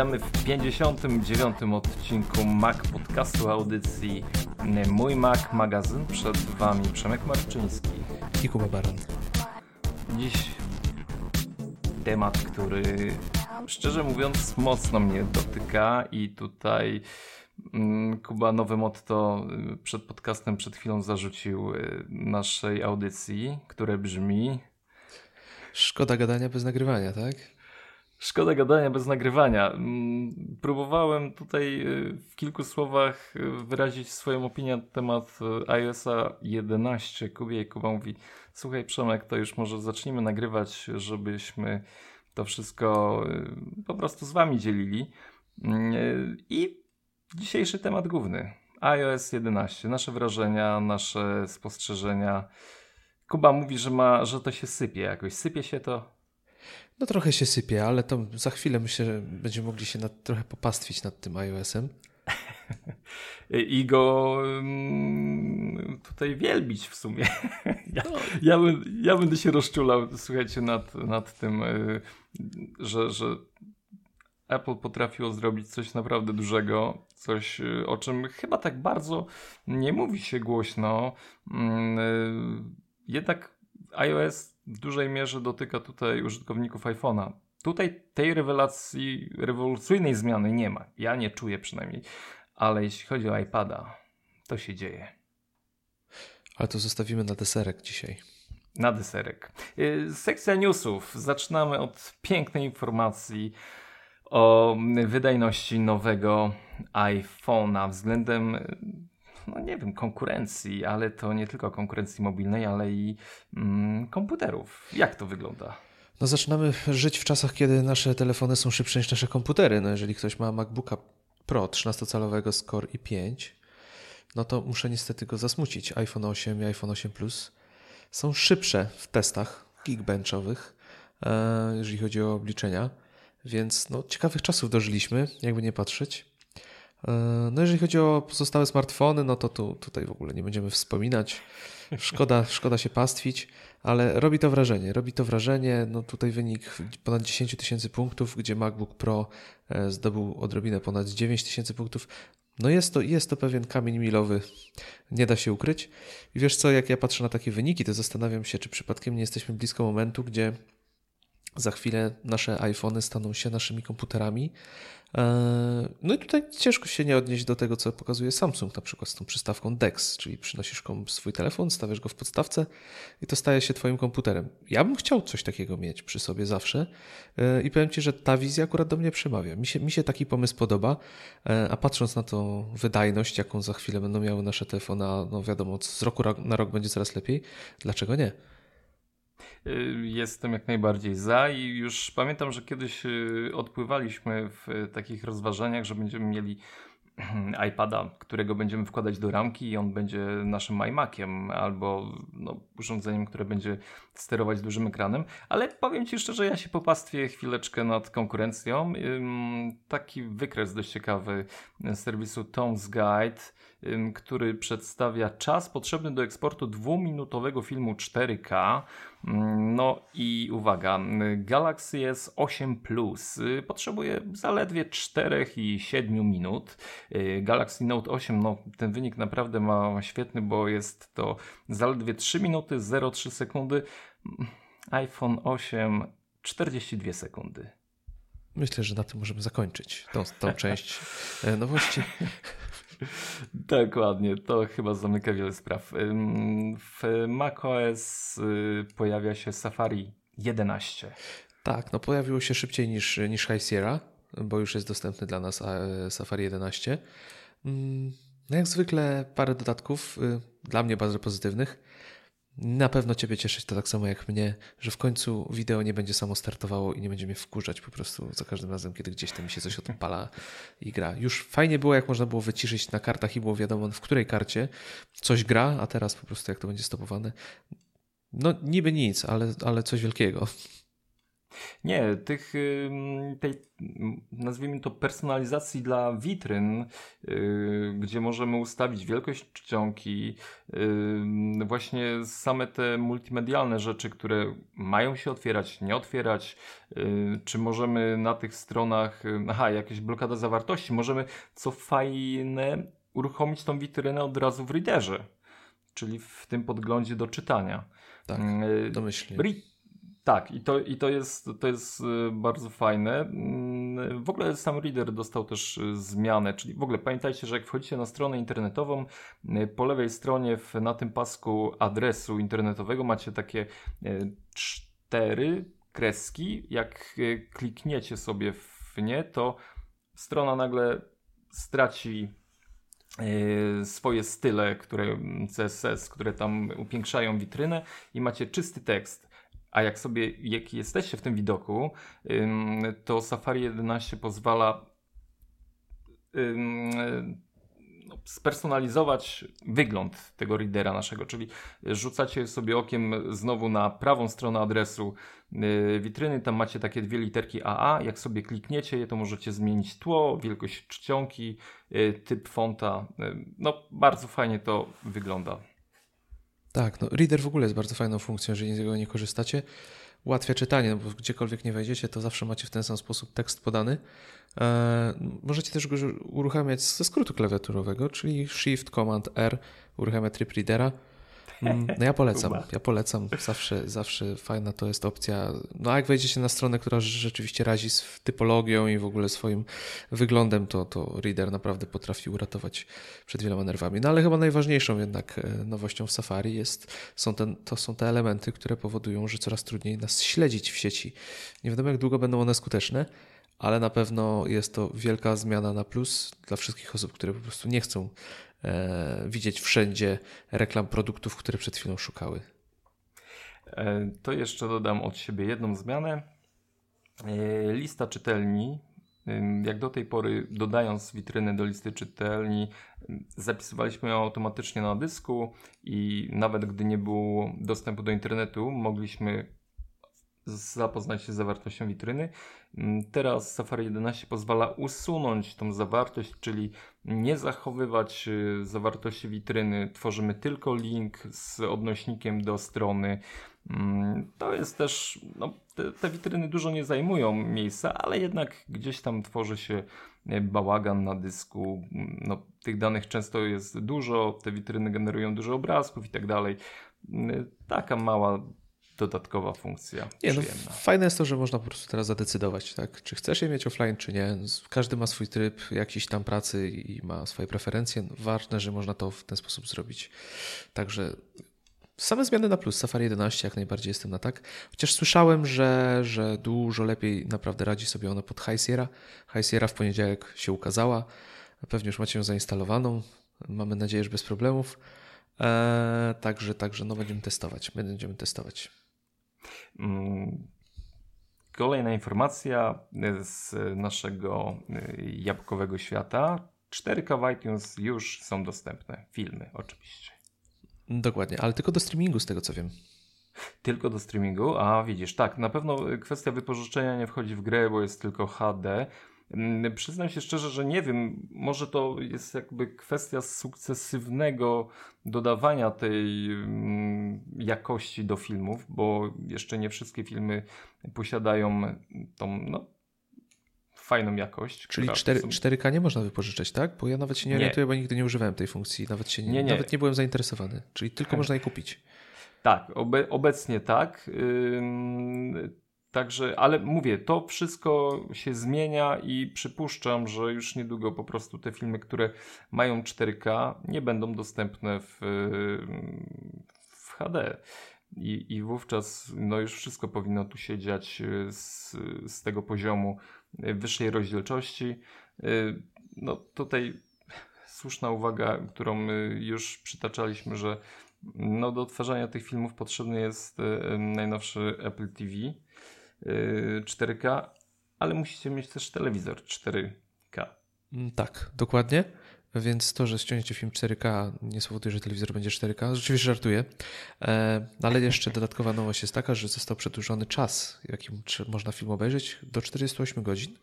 Witamy w 59. odcinku Mac Podcastu audycji Mój Mac Magazyn. Przed Wami Przemek Marczyński i Kuba Baran. Dziś temat, który szczerze mówiąc mocno mnie dotyka i tutaj mm, Kuba nowe motto y, przed podcastem przed chwilą zarzucił y, naszej audycji, które brzmi Szkoda gadania bez nagrywania, tak? Szkoda gadania bez nagrywania. Mm, próbowałem tutaj y, w kilku słowach wyrazić swoją opinię na temat iOSa 11. Kubie i Kuba mówi, słuchaj Przemek, to już może zacznijmy nagrywać, żebyśmy to wszystko y, po prostu z Wami dzielili. Y, I dzisiejszy temat główny. iOS 11. Nasze wrażenia, nasze spostrzeżenia. Kuba mówi, że, ma, że to się sypie jakoś. Sypie się to? No trochę się sypie, ale to za chwilę myślę, że będziemy mogli się nad, trochę popastwić nad tym iOS-em. I go mm, tutaj wielbić w sumie. Ja, no. ja, ja będę się rozczulał, słuchajcie, nad, nad tym, y, że, że Apple potrafiło zrobić coś naprawdę dużego, coś y, o czym chyba tak bardzo nie mówi się głośno. Mm, y, jednak iOS w dużej mierze dotyka tutaj użytkowników iPhone'a. Tutaj tej rewelacji, rewolucyjnej zmiany nie ma. Ja nie czuję przynajmniej. Ale jeśli chodzi o iPada, to się dzieje. Ale to zostawimy na deserek dzisiaj. Na deserek. Y, sekcja newsów. Zaczynamy od pięknej informacji o wydajności nowego iPhone'a względem, no nie wiem, konkurencji, ale to nie tylko konkurencji mobilnej, ale i mm, komputerów. Jak to wygląda? No zaczynamy żyć w czasach, kiedy nasze telefony są szybsze niż nasze komputery. No jeżeli ktoś ma MacBooka Pro 13-calowego z Core i5, no to muszę niestety go zasmucić. iPhone 8 i iPhone 8 Plus są szybsze w testach geekbenchowych, e, jeżeli chodzi o obliczenia, więc no, ciekawych czasów dożyliśmy, jakby nie patrzeć. E, no jeżeli chodzi o pozostałe smartfony, no to tu, tutaj w ogóle nie będziemy wspominać. Szkoda, szkoda się pastwić, ale robi to wrażenie. Robi to wrażenie. No tutaj wynik ponad 10 tysięcy punktów, gdzie MacBook Pro e, zdobył odrobinę ponad 9 tysięcy punktów. No jest to, jest to pewien kamień milowy, nie da się ukryć. I wiesz co, jak ja patrzę na takie wyniki, to zastanawiam się, czy przypadkiem nie jesteśmy blisko momentu, gdzie za chwilę nasze iPhony staną się naszymi komputerami, E, no i tutaj ciężko się nie odnieść do tego, co pokazuje Samsung, na przykład z tą przystawką DeX, czyli przynosisz swój telefon, stawiasz go w podstawce i to staje się Twoim komputerem. Ja bym chciał coś takiego mieć przy sobie zawsze e, i powiem Ci, że ta wizja akurat do mnie przemawia. Mi się, mi się taki pomysł podoba, e, a patrząc na tą wydajność, jaką za chwilę będą miały nasze telefony, no wiadomo, z roku na rok będzie coraz lepiej, dlaczego nie? Y, jestem jak najbardziej za i już pamiętam, że kiedyś y, odpływaliśmy w takich rozważaniach, że będziemy mieli iPada, którego będziemy wkładać do ramki i on będzie naszym iMaciem albo no, urządzeniem, które będzie sterować dużym ekranem. Ale powiem Ci szczerze, ja się popastwię chwileczkę nad konkurencją. Taki wykres dość ciekawy serwisu Tones Guide który przedstawia czas potrzebny do eksportu dwuminutowego filmu 4K. No i uwaga, Galaxy S8 Plus y, potrzebuje zaledwie 4 i 7 minut. Y, Galaxy Note 8, no ten wynik naprawdę ma świetny, bo jest to zaledwie 3 minuty 0,3 sekundy. iPhone 8 42 sekundy. Myślę, że na tym możemy zakończyć tą, tą część e, nowości. Dokładnie, to chyba zamyka wiele spraw. W macOS y, pojawia się Safari 11. Tak, no pojawiło się szybciej niż, niż High Sierra, bo już jest dostępny dla nas e, Safari 11. Mm, no jak zwykle parę dodatków, y, dla mnie bardzo pozytywnych. Na pewno Ciebie cieszyć to tak samo jak mnie, że w końcu wideo nie będzie samo startowało i nie będzie mnie wkurzać po prostu za każdym razem, kiedy gdzieś tam mi się coś odpala i gra. Już fajnie było, jak można było wyciszyć na kartach i było wiadomo, w której karcie coś gra, a teraz po prostu jak to będzie stopowane. No niby nic, ale, ale coś wielkiego. Nie, tych, tej nazwijmy to personalizacji dla witryn, yy, gdzie możemy ustawić wielkość czcionki, yy, właśnie same te multimedialne rzeczy, które mają się otwierać, nie otwierać, yy, czy możemy na tych stronach, aha, jakieś blokada zawartości, możemy co fajne uruchomić tą witrynę od razu w readerze, czyli w tym podglądzie do czytania. Tak, Yy, domyślnie. Tak, i to, i to jest, to jest y, bardzo fajne. Mm, W ogóle sam Reader dostał też y, zmianę, czyli w ogóle pamiętajcie, że jak wchodzicie na stronę internetową, y, po lewej stronie w, na tym pasku adresu internetowego macie takie cztery kreski. Jak klikniecie sobie w nie, to strona nagle straci swoje style, które CSS, które tam upiększają witrynę i macie czysty tekst. A jak sobie, jak jesteście w tym widoku, to Safari 11 pozwala no, spersonalizować wygląd tego readera naszego, czyli rzucacie sobie okiem znowu na prawą stronę adresu yy, witryny, tam macie takie dwie literki AA, jak sobie klikniecie je, to możecie zmienić tło, wielkość czcionki, yy, typ fonta, yy, no bardzo fajnie to wygląda. Tak, no Reader w ogóle jest bardzo fajną funkcją, jeżeli z niego nie korzystacie. Ułatwia czytanie, no bo gdziekolwiek nie wejdziecie, to zawsze macie w ten sam sposób tekst podany. Eee, możecie też go uruchamiać ze skrótu klawiaturowego, czyli Shift Command R uruchamia tryb Readera. Mm, No ja polecam, ja polecam, zawsze, zawsze fajna to jest opcja. No a jak wejdziecie na stronę, która rzeczywiście razi z typologią i w ogóle swoim wyglądem, to, to Reader naprawdę potrafi uratować przed wieloma nerwami. No ale chyba najważniejszą jednak e, nowością w Safari jest, są ten, to są te elementy, które powodują, że coraz trudniej nas śledzić w sieci. Nie wiadomo jak długo będą one skuteczne, ale na pewno jest to wielka zmiana na plus dla wszystkich osób, które po prostu nie chcą widzieć wszędzie reklam produktów, które przed chwilą szukały. E, To jeszcze dodam od siebie jedną zmianę. E, Lista czytelni. Jak do tej pory, dodając witrynę do listy czytelni, zapisywaliśmy ją automatycznie na dysku i nawet gdy nie było dostępu do internetu, mogliśmy zapoznać się z zawartością witryny. Ym, Teraz Safari 11 pozwala usunąć tą zawartość, czyli nie zachowywać y, zawartości witryny. Tworzymy tylko link z odnośnikiem do strony. Mm, To jest też, no, te, te witryny dużo nie zajmują miejsca, ale jednak gdzieś tam tworzy się e, bałagan na dysku. Mm, No, tych danych często jest dużo, te witryny generują dużo obrazków i tak dalej. Mm, Taka mała dodatkowa funkcja. Nie, no, fajne jest to, że można po prostu teraz zadecydować, tak? czy chcesz je mieć offline, czy nie. Każdy ma swój tryb jakiś tam pracy i ma swoje preferencje. Ważne, że można to w ten sposób zrobić. Także same zmiany na plus. Safari 11 jak najbardziej jestem na tak. Chociaż słyszałem, że, że dużo lepiej naprawdę radzi sobie ona pod High Sierra. High Sierra w poniedziałek się ukazała. Pewnie już macie ją zainstalowaną. Mamy nadzieję, że bez problemów. Eee, także, także no będziemy testować. Będziemy testować. Mm, Kolejna informacja z naszego y, jabłkowego świata. 4K w iTunes już są dostępne. Filmy oczywiście. Dokładnie, ale tylko do streamingu, z tego co wiem. Tylko do streamingu, a widzisz, tak, na pewno kwestia wypożyczenia nie wchodzi w grę, bo jest tylko HD. Mm, Przyznam się szczerze, że nie wiem, może to jest jakby kwestia sukcesywnego dodawania tej mm, jakości do filmów, bo jeszcze nie wszystkie filmy posiadają tą, no, fajną jakość. Czyli która 4, w sumie- 4K nie można wypożyczać, tak? Bo ja nawet się nie, Nie. orientuję, bo nigdy nie używałem tej funkcji, nawet, się nie, Nie, nie. nawet nie byłem zainteresowany. Czyli tylko można je kupić. Tak, obe, obecnie tak. Także, ale mówię, to wszystko się zmienia i przypuszczam, że już niedługo po prostu te filmy, które mają 4K, nie będą dostępne w, w HD. I, I wówczas no już wszystko powinno tu się dziać y, z, z tego poziomu y, wyższej rozdzielczości. Y, No tutaj słuszna uwaga, którą już przytaczaliśmy, że no, do odtwarzania tych filmów potrzebny jest najnowszy Apple TV 4K, ale musicie mieć też telewizor 4K. Mm, Tak, dokładnie. Więc to, że ściągniecie film 4K nie spowoduje, że telewizor będzie 4K. Rzeczywiście żartuję. E, ale jeszcze dodatkowa nowość jest taka, że został przedłużony czas, jakim można film obejrzeć do 48 godzin.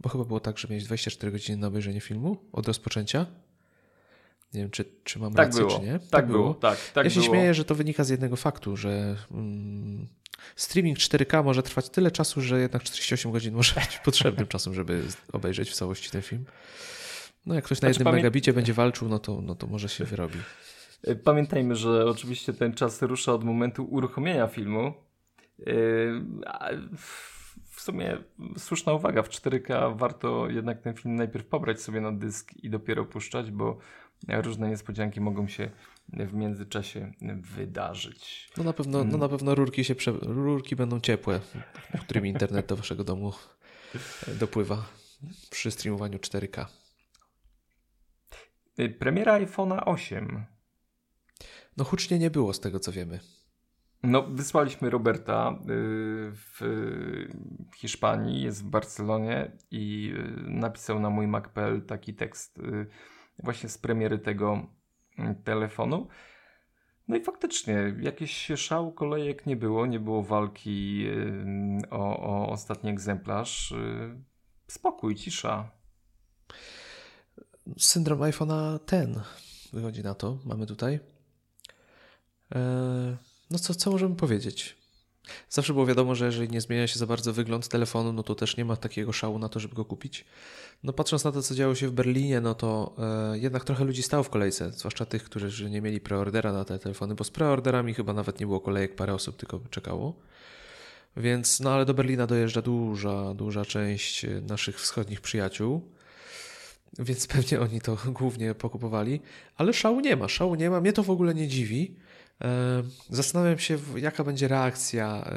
Bo chyba było tak, że miałeś 24 godziny na obejrzenie filmu od rozpoczęcia. Nie wiem, czy, czy mam tak rację, było. czy nie. Tak, tak było. Tak, tak ja się było. śmieję, że to wynika z jednego faktu, że mm, streaming 4K może trwać tyle czasu, że jednak 48 godzin może być potrzebnym czasem, żeby obejrzeć w całości ten film. No jak ktoś na Znaczy, jednym megabicie będzie walczył, no to, no to może się wyrobi. Y, Pamiętajmy, że oczywiście ten czas rusza od momentu uruchomienia filmu. W- W sumie słuszna uwaga, w 4K warto jednak ten film najpierw pobrać sobie na dysk i dopiero puszczać, bo różne niespodzianki mogą się w międzyczasie wydarzyć. No na pewno, no na pewno rurki, się prze... rurki będą ciepłe, którymi internet do waszego domu dopływa przy streamowaniu 4K. Y, Premiera iPhone'a 8. No hucznie nie było z tego co wiemy. No, wysłaliśmy Roberta y, w Hiszpanii, jest w Barcelonie i y, napisał na mój Mac.pl taki tekst właśnie z premiery tego telefonu. No i faktycznie, jakiś szał kolejek nie było, nie było walki y, o, o ostatni egzemplarz. Y, Spokój, cisza. Syndrom iPhone'a 10 wychodzi na to, mamy tutaj. Eee, no co, co możemy powiedzieć? Zawsze było wiadomo, że jeżeli nie zmienia się za bardzo wygląd telefonu, no to też nie ma takiego szału na to, żeby go kupić. No patrząc na to, co działo się w Berlinie, no to e, jednak trochę ludzi stało w kolejce, zwłaszcza tych, którzy nie mieli preordera na te telefony, bo z preorderami chyba nawet nie było kolejek, parę osób tylko czekało. Więc, no ale do Berlina dojeżdża duża, duża część e, naszych wschodnich przyjaciół, więc pewnie oni to głównie pokupowali, ale szału nie ma, szału nie ma, mnie to w ogóle nie dziwi. E, Zastanawiam się, jaka będzie reakcja e,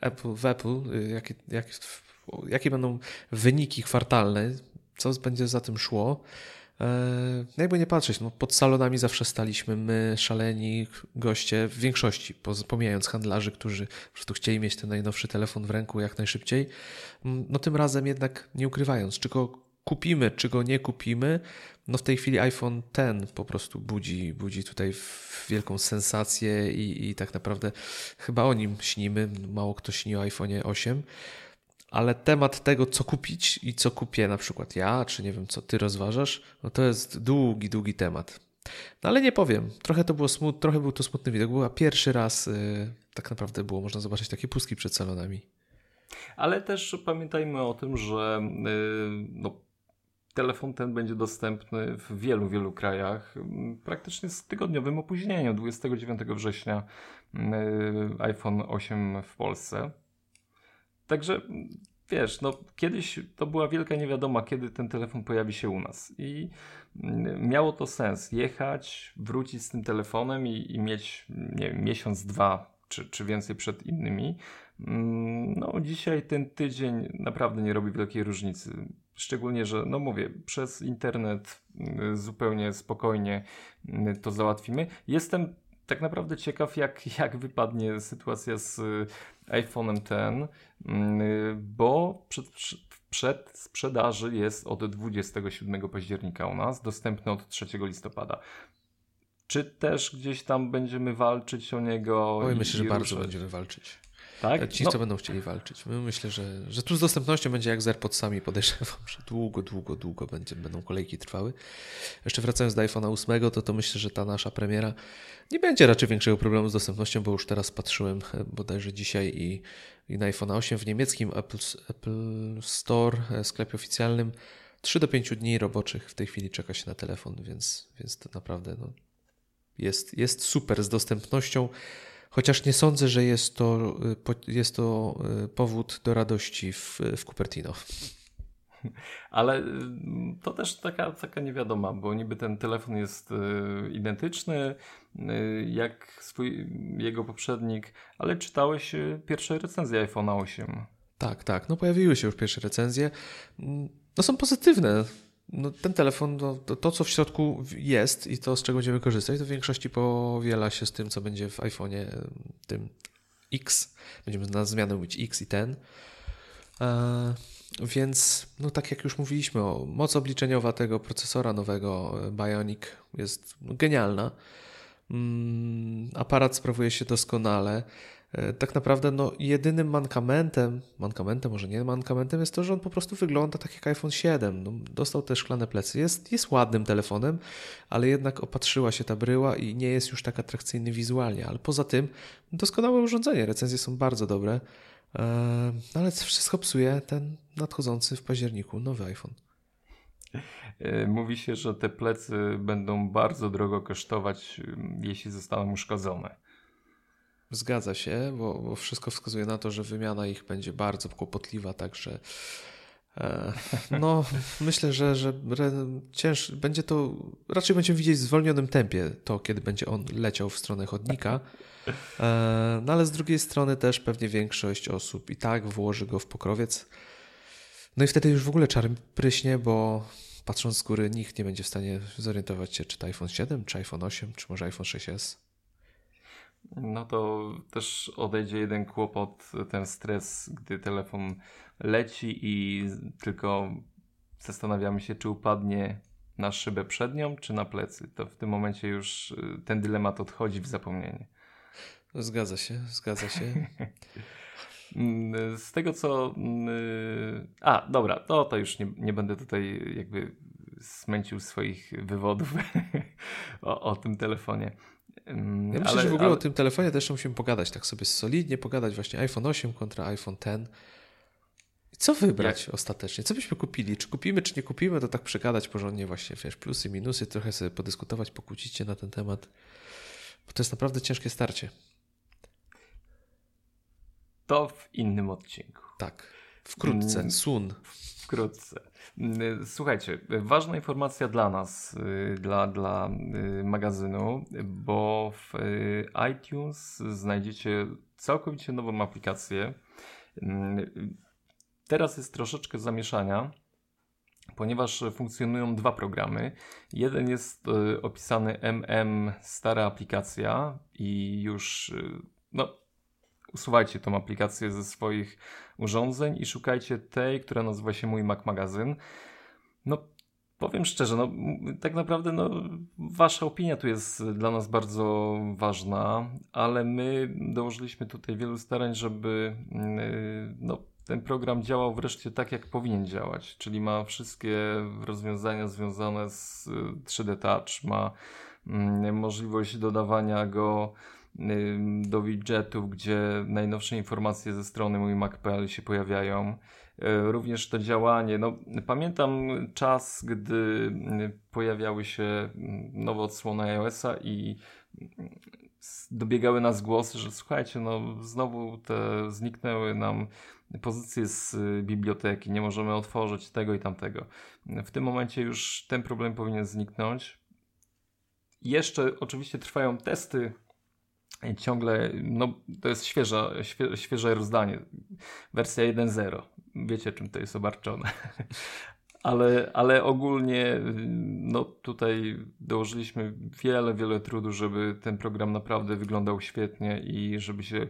Apple, w Apple, e, jakie, jak, jakie będą wyniki kwartalne, co będzie za tym szło. Jakby nie patrzeć, no pod salonami zawsze staliśmy my, szaleni goście, w większości, pomijając handlarzy, którzy po prostu chcieli mieć ten najnowszy telefon w ręku jak najszybciej. Mm, No tym razem jednak nie ukrywając, czy kupimy, czy go nie kupimy, no w tej chwili iPhone X po prostu budzi, budzi tutaj wielką sensację i, i tak naprawdę chyba o nim śnimy. Mało kto śni o iPhone'ie 8. Ale temat tego, co kupić i co kupię na przykład ja, czy nie wiem, co ty rozważasz, no to jest długi, długi temat. No ale nie powiem, trochę to było smut, trochę był to smutny widok. Była pierwszy raz, yy, tak naprawdę było można zobaczyć takie pustki przed salonami. Ale też pamiętajmy o tym, że y, no, telefon ten będzie dostępny w wielu, wielu krajach mm, praktycznie z tygodniowym opóźnieniem. 29 września y, iPhone 8 w Polsce. Także mm, wiesz, no kiedyś to była wielka niewiadoma, kiedy ten telefon pojawi się u nas. I mm, miało to sens jechać, wrócić z tym telefonem i, i mieć nie wiem, miesiąc, dwa czy, czy więcej przed innymi. Mm, No, dzisiaj ten tydzień naprawdę nie robi wielkiej różnicy. Szczególnie, że, no mówię, przez internet mm, zupełnie spokojnie mm, to załatwimy. Jestem tak naprawdę ciekaw, jak, jak wypadnie sytuacja z y, iPhone'em ten, mm, bo przed, przed sprzedaży jest od 27 października u nas, dostępny od 3 listopada. Czy też gdzieś tam będziemy walczyć o niego? Oj, i- myślę, że bardzo ruszać? będziemy walczyć. Tak? Ci, No, co będą chcieli walczyć. My myślę, że, że tu z dostępnością będzie jak z AirPodsami, podejrzewam, że długo, długo, długo będzie, będą kolejki trwały. Jeszcze wracając do iPhone'a 8, to, to myślę, że ta nasza premiera nie będzie raczej większego problemu z dostępnością, bo już teraz patrzyłem e, bodajże dzisiaj i, i na iPhone'a 8 w niemieckim Apple, Apple Store, e, sklepie oficjalnym, 3 do 5 dni roboczych w tej chwili czeka się na telefon, więc, więc to naprawdę no, jest, jest super z dostępnością. Chociaż nie sądzę, że jest to, y, jest to y, powód do radości w, w Cupertino. Ale y, to też taka, taka niewiadoma, bo niby ten telefon jest y, identyczny jak swój, jego poprzednik, ale czytałeś pierwsze recenzje iPhone'a 8. Tak, tak. No pojawiły się już pierwsze recenzje. Mm, No są pozytywne. No, ten telefon, no, to, to co w środku jest i to z czego będziemy korzystać, to w większości powiela się z tym, co będzie w iPhone'ie y, tym X. Będziemy na zmianę mówić X i ten. E, więc, no tak jak już mówiliśmy, o, moc obliczeniowa tego procesora nowego e, Bionic jest no, genialna. Mm, aparat sprawuje się doskonale. E, tak naprawdę no, jedynym mankamentem, mankamentem, może nie mankamentem, jest to, że on po prostu wygląda tak jak iPhone 7. No, dostał te szklane plecy. Jest, jest ładnym telefonem, ale jednak opatrzyła się ta bryła i nie jest już tak atrakcyjny wizualnie. Ale poza tym doskonałe urządzenie. Recenzje są bardzo dobre. E, ale wszystko psuje ten nadchodzący w październiku nowy iPhone. E, mówi się, że te plecy będą bardzo drogo kosztować, jeśli zostaną uszkodzone. Zgadza się, bo, bo, wszystko wskazuje na to, że wymiana ich będzie bardzo kłopotliwa, także e, no myślę, że, że cięż, będzie to, raczej będziemy widzieć w zwolnionym tempie to, kiedy będzie on leciał w stronę chodnika, e, no ale z drugiej strony też pewnie większość osób i tak włoży go w pokrowiec, no i wtedy już w ogóle czarny pryśnie, bo patrząc z góry nikt nie będzie w stanie zorientować się, czy to iPhone 7, czy iPhone 8, czy może iPhone 6s. No to też odejdzie jeden kłopot, ten stres, gdy telefon leci i tylko zastanawiamy się, czy upadnie na szybę przednią, czy na plecy. To w tym momencie już y, ten dylemat odchodzi w zapomnienie. Zgadza się, zgadza się. Mm, z tego co. Mm, a, dobra, to, to już nie, nie będę tutaj jakby smęcił swoich wywodów o, o tym telefonie. Ja myślę, ale, że w ogóle ale... o tym telefonie też musimy pogadać, tak sobie solidnie pogadać właśnie iPhone 8 kontra iPhone X. I co wybrać Jak? ostatecznie? Co byśmy kupili? Czy kupimy, czy nie kupimy, to tak przegadać porządnie właśnie, wiesz, plusy, minusy, trochę sobie podyskutować, pokłócić się na ten temat, bo to jest naprawdę ciężkie starcie. To w innym odcinku. Tak. Wkrótce, mm, soon. Wkrótce. Mm, słuchajcie, ważna informacja dla nas, y, dla, dla y, magazynu, bo w y, iTunes znajdziecie całkowicie nową aplikację. Mm, teraz jest troszeczkę zamieszania, ponieważ funkcjonują dwa programy. Jeden jest opisany MM, stara aplikacja i już no, usuwajcie tą aplikację ze swoich urządzeń i szukajcie tej, która nazywa się Mój Mac Magazyn. No, powiem szczerze, no, tak naprawdę no, wasza opinia tu jest dla nas bardzo ważna, ale my dołożyliśmy tutaj wielu starań, żeby yy, no, ten program działał wreszcie tak, jak powinien działać, czyli ma wszystkie rozwiązania związane z 3D y, Touch, ma yy, możliwość dodawania go do widgetów, gdzie najnowsze informacje ze strony mój Mac.pl się pojawiają. E, również to działanie. No, pamiętam czas, gdy pojawiały się nowe odsłony iOS-a i dobiegały nas głosy, że słuchajcie, no znowu te zniknęły nam pozycje z biblioteki, nie możemy otworzyć tego i tamtego. W tym momencie już ten problem powinien zniknąć. Jeszcze oczywiście trwają testy ciągle, no to jest świeża, świe, świeże rozdanie, wersja 1.0. Wiecie, czym to jest obarczone. ale, ale ogólnie no tutaj dołożyliśmy wiele, wiele trudu, żeby ten program naprawdę wyglądał świetnie i żeby się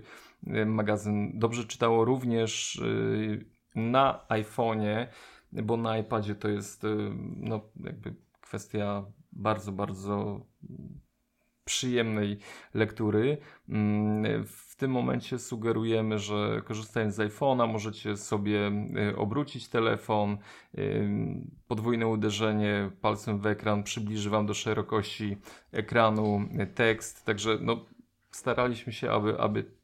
e, magazyn dobrze czytało również e, na iPhone'ie, bo na iPadzie to jest e, no jakby kwestia bardzo, bardzo przyjemnej lektury. Mm, w tym momencie sugerujemy, że korzystając z iPhone'a możecie sobie y, obrócić telefon, y, podwójne uderzenie palcem w ekran przybliży Wam do szerokości ekranu tekst, także no, staraliśmy się, aby, aby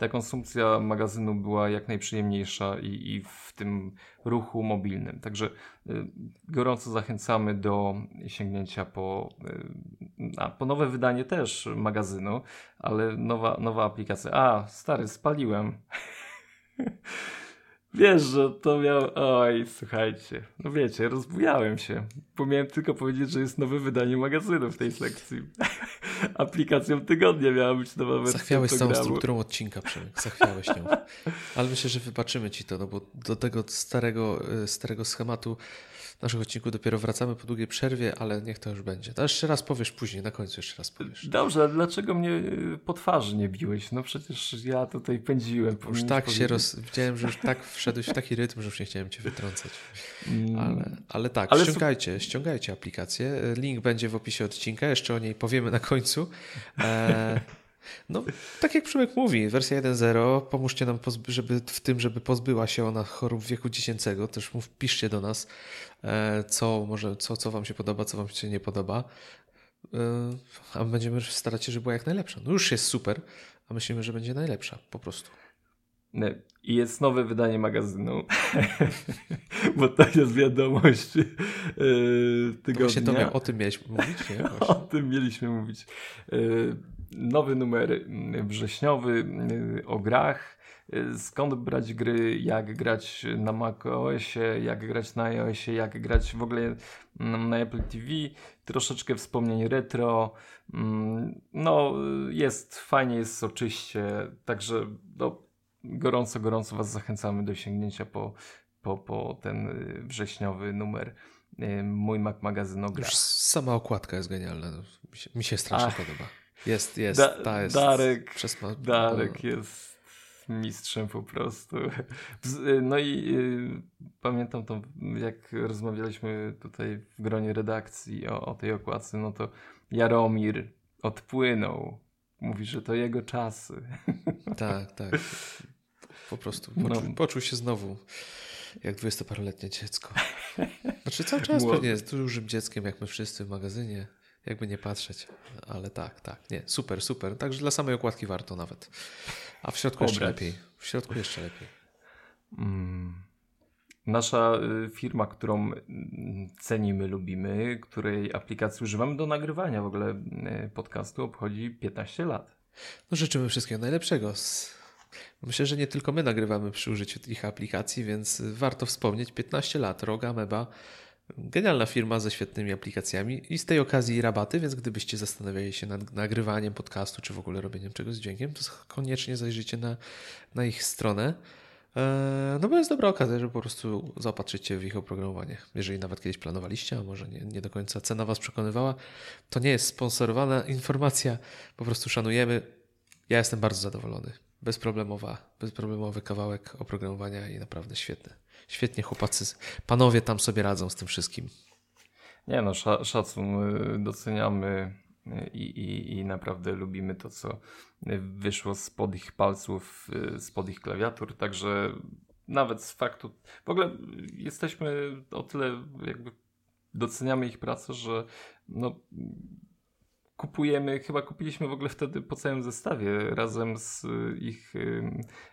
ta konsumpcja magazynu była jak najprzyjemniejsza i, i w tym ruchu mobilnym. Także y, gorąco zachęcamy do sięgnięcia po, y, po nowe wydanie też magazynu, ale nowa, nowa aplikacja. A, stary, spaliłem. Wiesz, że to miał. Oj, słuchajcie. No wiecie, rozbujałem się. Bo miałem tylko powiedzieć, że jest nowe wydanie magazynu w tej sekcji. Aplikacją tygodnia miała być nowa wersja. Zachwiałeś całą strukturą odcinka, Przemek. Zachwiałeś nią. Ale myślę, że wybaczymy ci to, no bo do tego starego, y, starego schematu naszych odcinków dopiero wracamy po długiej przerwie, ale niech to już będzie. To jeszcze raz powiesz później, na końcu jeszcze raz powiesz. Dobrze, a dlaczego mnie y, po twarzy nie biłeś? No przecież ja tutaj pędziłem. Już tak powiedzieć. się roz... Widziałem, że już tak wszedłeś w taki rytm, że już nie chciałem cię wytrącać. Mm. Ale, ale tak, ale ściągajcie, ściągajcie aplikację. Link będzie w opisie odcinka, jeszcze o niej powiemy na końcu. E... No, tak jak Przemek mówi, wersja 1.0, pomóżcie nam żeby, w tym, żeby pozbyła się ona chorób wieku dziecięcego. Też mów, piszcie do nas, e, co, może, co, co wam się podoba, co wam się nie podoba. E, a będziemy starać się, żeby była jak najlepsza. No już jest super, a myślimy, że będzie najlepsza po prostu. I jest nowe wydanie magazynu, bo to jest wiadomość yy, tygodnia. To właśnie to miał, o tym mieliśmy mówić, nie? Właśnie. O tym mieliśmy mówić. Yy, nowy numer wrześniowy yy, o grach. Yy, skąd brać gry, jak grać na macOSie, jak grać na iOSie, jak grać w ogóle na Apple TV. Troszeczkę wspomnień retro. Mm, no, jest fajnie, jest soczyście. Także no, gorąco, gorąco Was zachęcamy do sięgnięcia po, po, po ten y, wrześniowy numer y, Mój Mac Magazyn o grach. Już sama okładka jest genialna. Mi się, mi się strasznie Ach. podoba. Jest, jest, da, ta jest. Darek, Darek jest mistrzem po prostu. Y, no i y, pamiętam to, jak rozmawialiśmy tutaj w gronie redakcji o, o tej okładce, no to Jaromir odpłynął. Mówi, że to jego czasy. Tak, tak. Po prostu poczuł, no. poczuł się znowu jak dwudziestoparoletnie dziecko. Znaczy cały czas pewnie jest dużym dzieckiem, jak my wszyscy w magazynie. Jakby nie patrzeć, ale tak, tak, nie, super, super. Także dla samej okładki warto nawet. A w środku Pobrać. jeszcze lepiej. W środku jeszcze lepiej. Mm. Nasza y, firma, którą mm, cenimy, lubimy, której aplikacji używamy do nagrywania w ogóle y, podcastu, obchodzi 15 lat. No życzymy wszystkiego najlepszego. Myślę, że nie tylko my nagrywamy przy użyciu ich aplikacji, więc warto wspomnieć 15 lat. Roga Meba, genialna firma ze świetnymi aplikacjami i z tej okazji rabaty, więc gdybyście zastanawiali się nad nagrywaniem podcastu czy w ogóle robieniem czegoś z dźwiękiem, to koniecznie zajrzyjcie na, na ich stronę. E, no bo jest dobra okazja, żeby po prostu zaopatrzyć się w ich oprogramowanie. Jeżeli nawet kiedyś planowaliście, a może nie, nie do końca cena Was przekonywała, to nie jest sponsorowana informacja, po prostu szanujemy. Ja jestem bardzo zadowolony bezproblemowa, bezproblemowy kawałek oprogramowania i naprawdę świetny. Świetnie chłopacy, panowie tam sobie radzą z tym wszystkim. Nie no, szacun, y, doceniamy i, i, i naprawdę lubimy to, co wyszło spod ich palców, y, spod ich klawiatur, także nawet z faktu, w ogóle jesteśmy o tyle jakby doceniamy ich pracę, że no kupujemy, chyba kupiliśmy w ogóle wtedy po całym zestawie razem z y, ich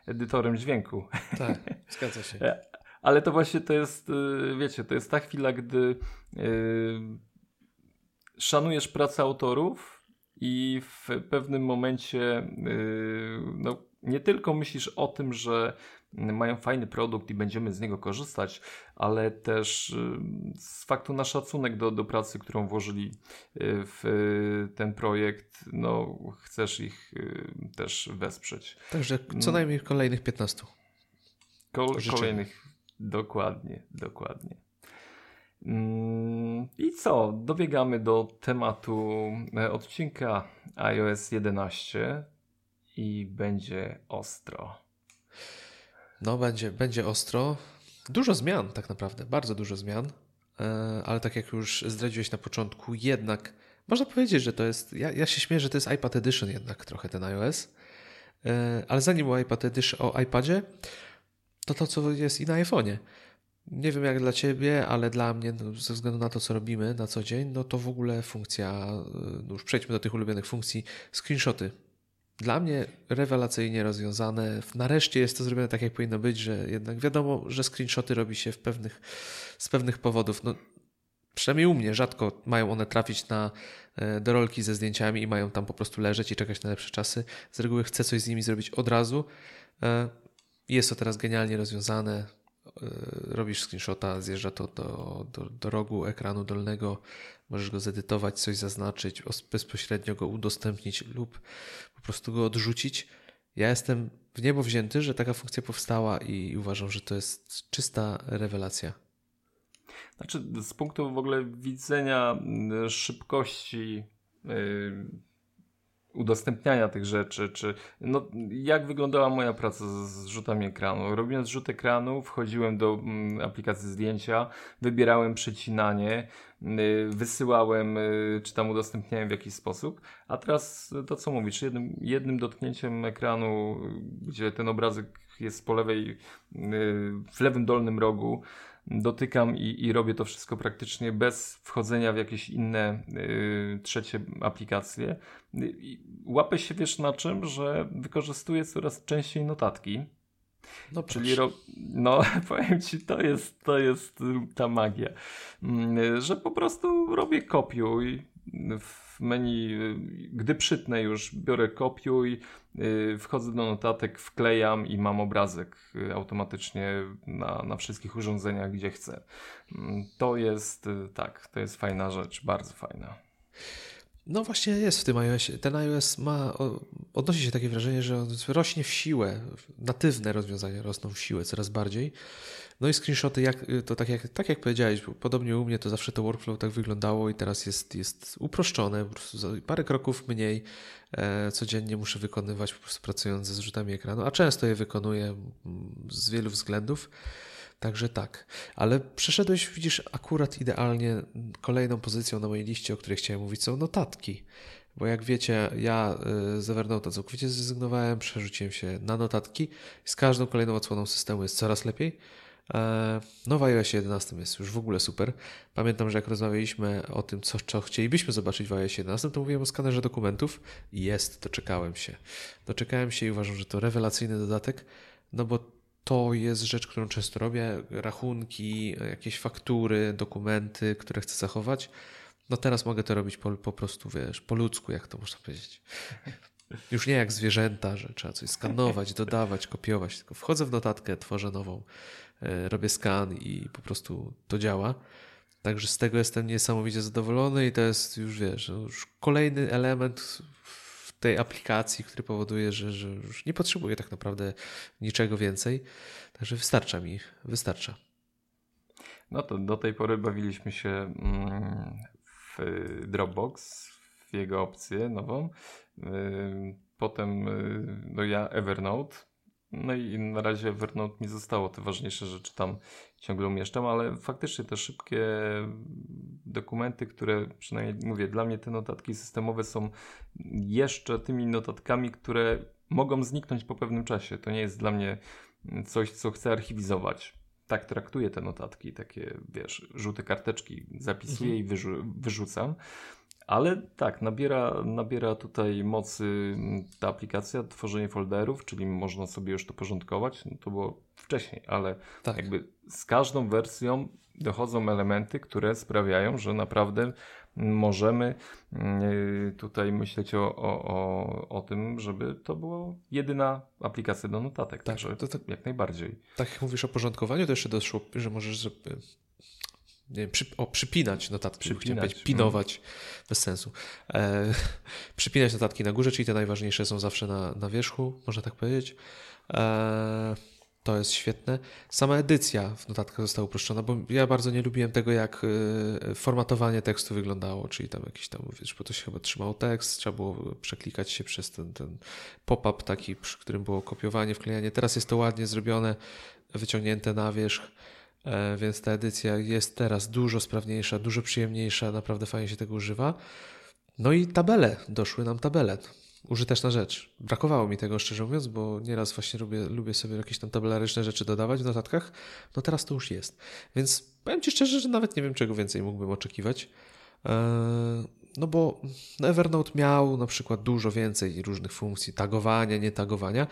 edytorem dźwięku. Tak, zgadza się. E, ale to właśnie to jest, y, wiecie, to jest ta chwila, gdy szanujesz pracę autorów i w pewnym momencie y, no, nie tylko myślisz o tym, że mają fajny produkt i będziemy z niego korzystać, ale też y, z faktu na szacunek do, do pracy, którą włożyli y, w ten projekt, no chcesz ich też wesprzeć. Także co najmniej kolejnych 15. Ko kolejnych, dokładnie, dokładnie. Mm, I co? Dobiegamy do tematu e, odcinka iOS 11 i będzie ostro. No, będzie, będzie ostro. Dużo zmian, tak naprawdę, bardzo dużo zmian, e, ale tak jak już zdradziłeś na początku, jednak można powiedzieć, że to jest. Ja, ja się śmieję, że to jest iPad Edition, jednak trochę ten iOS. E, ale zanim o iPad Edition, o iPadzie, to to, co jest i na iPhone'ie. Nie wiem jak dla Ciebie, ale dla mnie, no, ze względu na to, co robimy na co dzień, no to w ogóle funkcja, no już przejdźmy do tych ulubionych funkcji, screenshoty dla mnie rewelacyjnie rozwiązane. Nareszcie jest to zrobione tak, jak powinno być, że jednak wiadomo, że screenshoty robi się w pewnych, z pewnych powodów. No, przynajmniej u mnie rzadko mają one trafić na, e, do rolki ze zdjęciami i mają tam po prostu leżeć i czekać na lepsze czasy. Z reguły chcę coś z nimi zrobić od razu. E, jest to teraz genialnie rozwiązane. E, robisz screenshota, zjeżdża to do, do, do rogu ekranu dolnego, możesz go zedytować, coś zaznaczyć, bezpośrednio go udostępnić lub po prostu go odrzucić. Ja jestem w niebo wzięty, że taka funkcja powstała i uważam, że to jest czysta rewelacja. Znaczy, z punktu w ogóle widzenia szybkości yy, udostępniania tych rzeczy, czy no, jak wyglądała moja praca z, z rzutami ekranu. Robiąc rzut ekranu, wchodziłem do mm, aplikacji zdjęcia, wybierałem przecinanie, y, wysyłałem, y, czy tam udostępniałem w jakiś sposób, a teraz to co mówisz, jednym, jednym dotknięciem ekranu, gdzie ten obrazek jest po lewej, y, w lewym dolnym rogu, dotykam i, i robię to wszystko praktycznie bez wchodzenia w jakieś inne y, trzecie aplikacje. Y, łapę się wiesz na czym, że wykorzystuję coraz częściej notatki. No Czyli ro... no, powiem ci, to jest, to jest ta magia. Y, że po prostu robię kopiuj w menu, gdy przytnę już, biorę kopiuj, y, wchodzę do notatek, wklejam i mam obrazek y, automatycznie na, na wszystkich urządzeniach, gdzie chcę. Mm, to jest, y, tak, to jest fajna rzecz, bardzo fajna. No właśnie jest w tym iOSie. Ten iOS ma, odnosi się takie wrażenie, że on rośnie w siłę. Natywne rozwiązania rosną w siłę coraz bardziej. No i screenshoty, jak, to tak jak, tak jak powiedziałeś, podobnie u mnie to zawsze to workflow tak wyglądało i teraz jest, jest uproszczone, po prostu parę kroków mniej e, codziennie muszę wykonywać po prostu pracując ze zrzutami ekranu, a często je wykonuję z wielu względów. Także tak, ale przeszedłeś, widzisz, akurat idealnie kolejną pozycją na mojej liście, o której chciałem mówić, są notatki. Bo jak wiecie, ja y, z Evernote'a całkowicie zrezygnowałem, przerzuciłem się na notatki. Z każdą kolejną odsłoną systemu jest coraz lepiej. E, no w iOS 11 jest już w ogóle super. Pamiętam, że jak rozmawialiśmy o tym, co, co chcielibyśmy zobaczyć w iOS 11, to mówiłem o skanerze dokumentów jest, doczekałem się. Doczekałem się i uważam, że to rewelacyjny dodatek, no bo to jest rzecz, którą często robię, rachunki, jakieś faktury, dokumenty, które chcę zachować. No teraz mogę to robić po, po prostu, wiesz, po ludzku, jak to można powiedzieć. Już nie jak zwierzęta, że trzeba coś skanować, dodawać, kopiować, tylko wchodzę w notatkę, tworzę nową, robię skan i po prostu to działa. Także z tego jestem niesamowicie zadowolony i to jest już, wiesz, już kolejny element w tej aplikacji, który powoduje, że, że już nie potrzebuję tak naprawdę niczego więcej. Także wystarcza mi, wystarcza. No to do tej pory bawiliśmy się mm, w Dropbox, w jego opcję nową. Potem y, no ja Evernote. No i na razie Evernote mi zostało te ważniejsze rzeczy tam ciągle umieszczam, ale faktycznie te szybkie dokumenty, które przynajmniej mówię, dla mnie te notatki systemowe są jeszcze tymi notatkami, które mogą zniknąć po pewnym czasie. To nie jest dla mnie coś, co chcę archiwizować. Tak traktuję te notatki, takie wiesz, żółte karteczki zapisuję mhm. i wyrzu wyrzucam. Ale tak, nabiera, nabiera tutaj mocy ta aplikacja, tworzenie folderów, czyli można sobie już to porządkować. No to było wcześniej, ale tak. jakby z każdą wersją dochodzą elementy, które sprawiają, że naprawdę możemy yy, tutaj myśleć o, o, o, o tym, żeby to była jedyna aplikacja do notatek. Tak, Także to, to, jak najbardziej. Tak jak mówisz o porządkowaniu, to jeszcze doszło, że możesz nie wiem, przy, o, przypinać notatki, przypinać, pinować, no. bez sensu. E, przypinać notatki na górze, czyli te najważniejsze są zawsze na, na wierzchu, można tak powiedzieć. E, to jest świetne. Sama edycja w notatkach została uproszczona, bo ja bardzo nie lubiłem tego, jak y, formatowanie tekstu wyglądało, czyli tam jakiś tam, wiesz, bo to się chyba trzymało tekst, trzeba było przeklikać się przez ten, ten pop-up taki, przy którym było kopiowanie, wklejanie. Teraz jest to ładnie zrobione, wyciągnięte na wierzch, e, więc ta edycja jest teraz dużo sprawniejsza, dużo przyjemniejsza, naprawdę fajnie się tego używa. No i tabele, doszły nam tabele użyteczna rzecz. Brakowało mi tego, szczerze mówiąc, bo nieraz właśnie lubię, lubię sobie jakieś tam tabelaryczne rzeczy dodawać w notatkach. No teraz to już jest. Więc powiem Ci szczerze, że nawet nie wiem, czego więcej mógłbym oczekiwać. Eee, no bo Evernote miał na przykład dużo więcej różnych funkcji, tagowania, nie tagowania,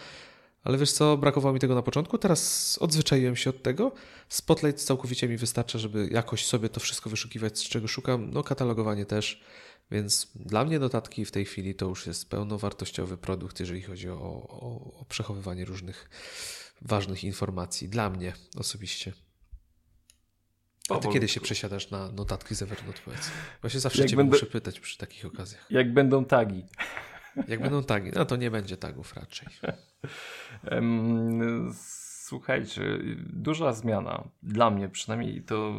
ale wiesz co, brakowało mi tego na początku, teraz odzwyczaiłem się od tego. Spotlight całkowicie mi wystarcza, żeby jakoś sobie to wszystko wyszukiwać, z czego szukam. No katalogowanie też. Więc dla mnie notatki w tej chwili to już jest pełnowartościowy produkt, jeżeli chodzi o, o, o przechowywanie różnych ważnych informacji. Dla mnie osobiście. A ty kiedy się przesiadasz na notatki z Evernote, powiedz? Właśnie zawsze jak cię będę... muszę pytać przy takich okazjach. Jak będą tagi. Jak będą tagi, no to nie będzie tagów raczej. słuchajcie, duża zmiana. Dla mnie przynajmniej to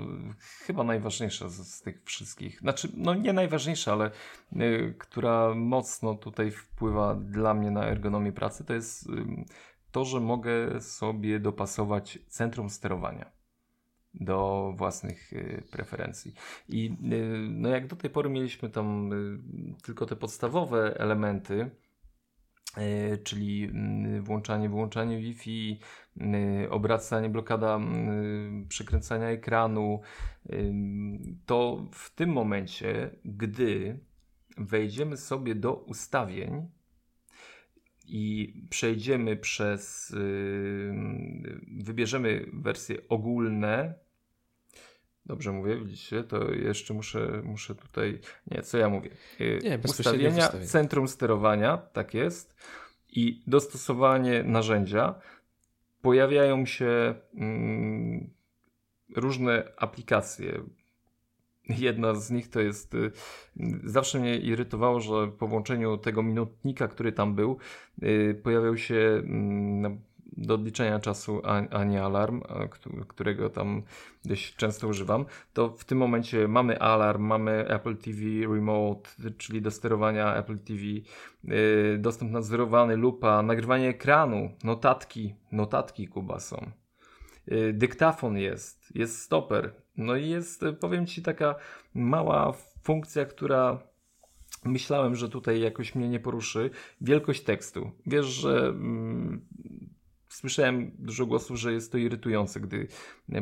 chyba najważniejsza z, z tych wszystkich. Znaczy, no nie najważniejsza, ale y, która mocno tutaj wpływa dla mnie na ergonomię pracy, to jest y, to, że mogę sobie dopasować centrum sterowania do własnych y, preferencji. I y, no jak do tej pory mieliśmy tam y, tylko te podstawowe elementy, czyli włączanie, wyłączanie Wi-Fi, obracanie, blokada przekręcania ekranu, to w tym momencie, gdy wejdziemy sobie do ustawień, i przejdziemy przez, wybierzemy wersje ogólne, Dobrze mówię, widzicie, to jeszcze muszę, muszę tutaj. Nie, co ja mówię? Y, nie, ustawienia, centrum sterowania, tak jest, i dostosowanie narzędzia. Pojawiają się mm, różne aplikacje. Jedna z nich to jest. Y, zawsze mnie irytowało, że po włączeniu tego minutnika, który tam był, y, pojawiał się. Mm, do odliczenia czasu, a, a nie alarm, którego tam dość często używam, to w tym momencie mamy alarm, mamy Apple TV Remote, czyli do sterowania Apple TV, yy, dostęp nadzorowany, lupa, nagrywanie ekranu, notatki, notatki Kuba są. Yy, dyktafon jest, jest stoper. No i jest, powiem Ci, taka mała funkcja, która myślałem, że tutaj jakoś mnie nie poruszy. Wielkość tekstu. Wiesz, że mm, słyszałem dużo głosów, że jest to irytujące, gdy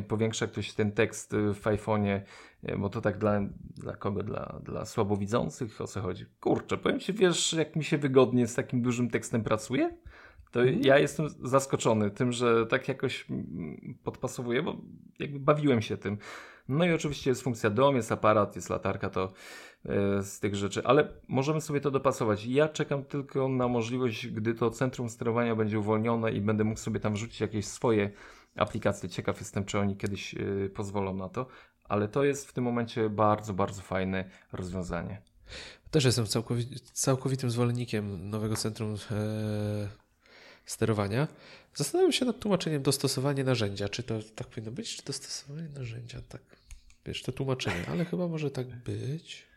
powiększa ktoś ten tekst w iPhone'ie, bo to tak dla, dla kogo? Dla, dla słabowidzących? O co chodzi? Kurczę, powiem Ci, wiesz, jak mi się wygodnie z takim dużym tekstem pracuje? To mhm. ja jestem zaskoczony tym, że tak jakoś podpasowuje, bo jakby bawiłem się tym. No i oczywiście jest funkcja dom, jest aparat, jest latarka, to E, z tych rzeczy, ale możemy sobie to dopasować. Ja czekam tylko na możliwość, gdy to centrum sterowania będzie uwolnione i będę mógł sobie tam wrzucić jakieś swoje aplikacje. Ciekaw jestem, czy oni kiedyś e, pozwolą na to, ale to jest w tym momencie bardzo, bardzo fajne rozwiązanie. Też jestem całkowitym zwolennikiem nowego centrum e, sterowania. Zastanawiam się nad tłumaczeniem dostosowanie narzędzia. Czy to tak powinno być, czy dostosowanie narzędzia? Tak, wiesz, to tłumaczenie, ale chyba może tak być.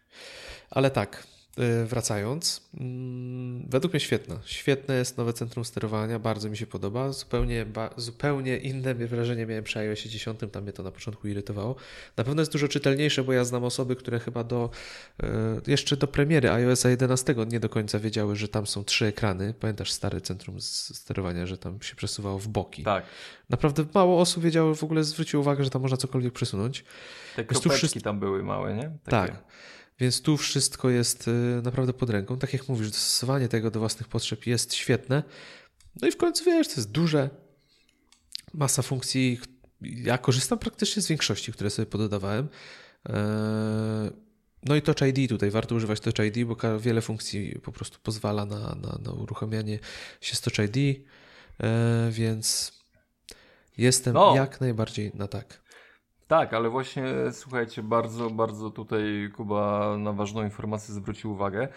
Ale tak, y, wracając, mm, według mnie świetne. Świetne jest nowe centrum sterowania, bardzo mi się podoba. Zupełnie, ba, zupełnie inne wrażenie miałem przy iOS 10, tam mnie to na początku irytowało. Na pewno jest dużo czytelniejsze, bo ja znam osoby, które chyba do y, jeszcze do premiery iOS 11 nie do końca wiedziały, że tam są trzy ekrany. Pamiętasz stare centrum sterowania, że tam się przesuwało w boki. Tak. Naprawdę mało osób wiedziało, w ogóle zwróciło uwagę, że tam można cokolwiek przesunąć. Te kropeczki wszystko... tam były małe, nie? Takie. Tak. Więc tu wszystko jest y, naprawdę pod ręką. Tak jak mówisz, dostosowanie tego do własnych potrzeb jest świetne. No i w końcu wiesz, to jest duże. Masa funkcji. Ja korzystam praktycznie z większości, które sobie pododawałem. E, no i Touch ID tutaj, warto używać Touch ID, bo wiele funkcji po prostu pozwala na, na, na uruchamianie się z Touch ID, e, więc jestem no. jak najbardziej na tak. Tak, ale właśnie słuchajcie, bardzo, bardzo tutaj Kuba na ważną informację zwrócił uwagę.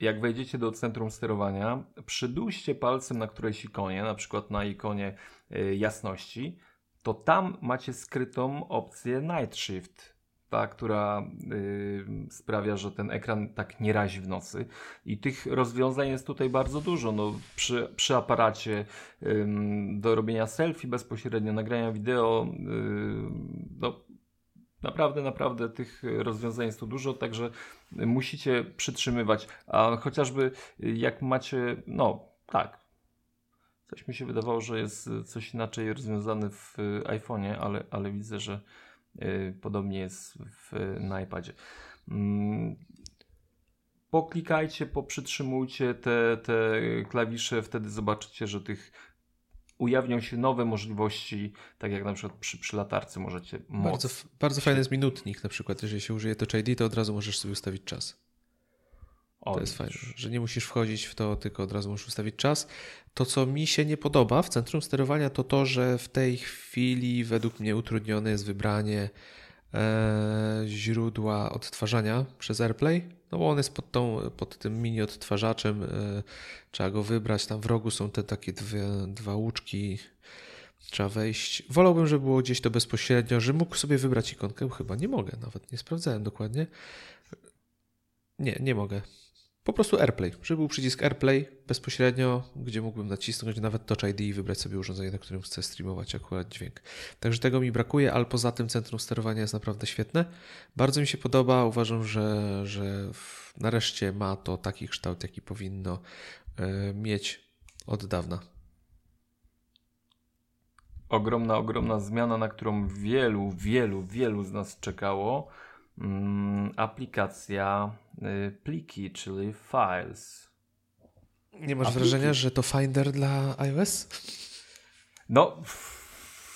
Jak wejdziecie do centrum sterowania, przydujcie palcem na którejś ikonie, na przykład na ikonie y, jasności, to tam macie skrytą opcję Night Shift ta, która y, sprawia, że ten ekran tak nie razi w nocy. I tych rozwiązań jest tutaj bardzo dużo. No, przy, przy aparacie y, do robienia selfie bezpośrednio, nagrania wideo, y, no, naprawdę, naprawdę tych rozwiązań jest tu dużo, także musicie przytrzymywać. A chociażby jak macie, no tak, coś mi się wydawało, że jest coś inaczej rozwiązane w iPhone'ie, ale, ale widzę, że Y, podobnie jest w, na iPadzie. Mm, poklikajcie, poprzytrzymujcie te, te klawisze, wtedy zobaczycie, że tych ujawnią się nowe możliwości, tak jak na przykład przy, przy latarce możecie moc. Bardzo, bardzo fajny jest minutnik na przykład, jeżeli się użyje Touch ID, to od razu możesz sobie ustawić czas. To jest fajne, że nie musisz wchodzić w to, tylko od razu musisz ustawić czas. To, co mi się nie podoba w centrum sterowania, to to, że w tej chwili według mnie utrudnione jest wybranie e, źródła odtwarzania przez AirPlay. No bo on jest pod, tą, pod tym mini odtwarzaczem. E, trzeba go wybrać. Tam w rogu są te takie dwie, dwa łuczki. Trzeba wejść. Wolałbym, żeby było gdzieś to bezpośrednio, że mógł sobie wybrać ikonkę. Chyba nie mogę, nawet nie sprawdzałem dokładnie. Nie, nie mogę. Po prostu AirPlay, żeby był przycisk AirPlay bezpośrednio, gdzie mógłbym nacisnąć nawet Touch ID i wybrać sobie urządzenie, na którym chcę streamować akurat dźwięk. Także tego mi brakuje, ale poza tym centrum sterowania jest naprawdę świetne. Bardzo mi się podoba, uważam, że, że nareszcie ma to taki kształt, jaki powinno e, mieć od dawna. Ogromna, ogromna zmiana, na którą wielu, wielu, wielu z nas czekało. Mm, aplikacja y, pliki, czyli files. Nie masz wrażenia, że to Finder dla iOS? No,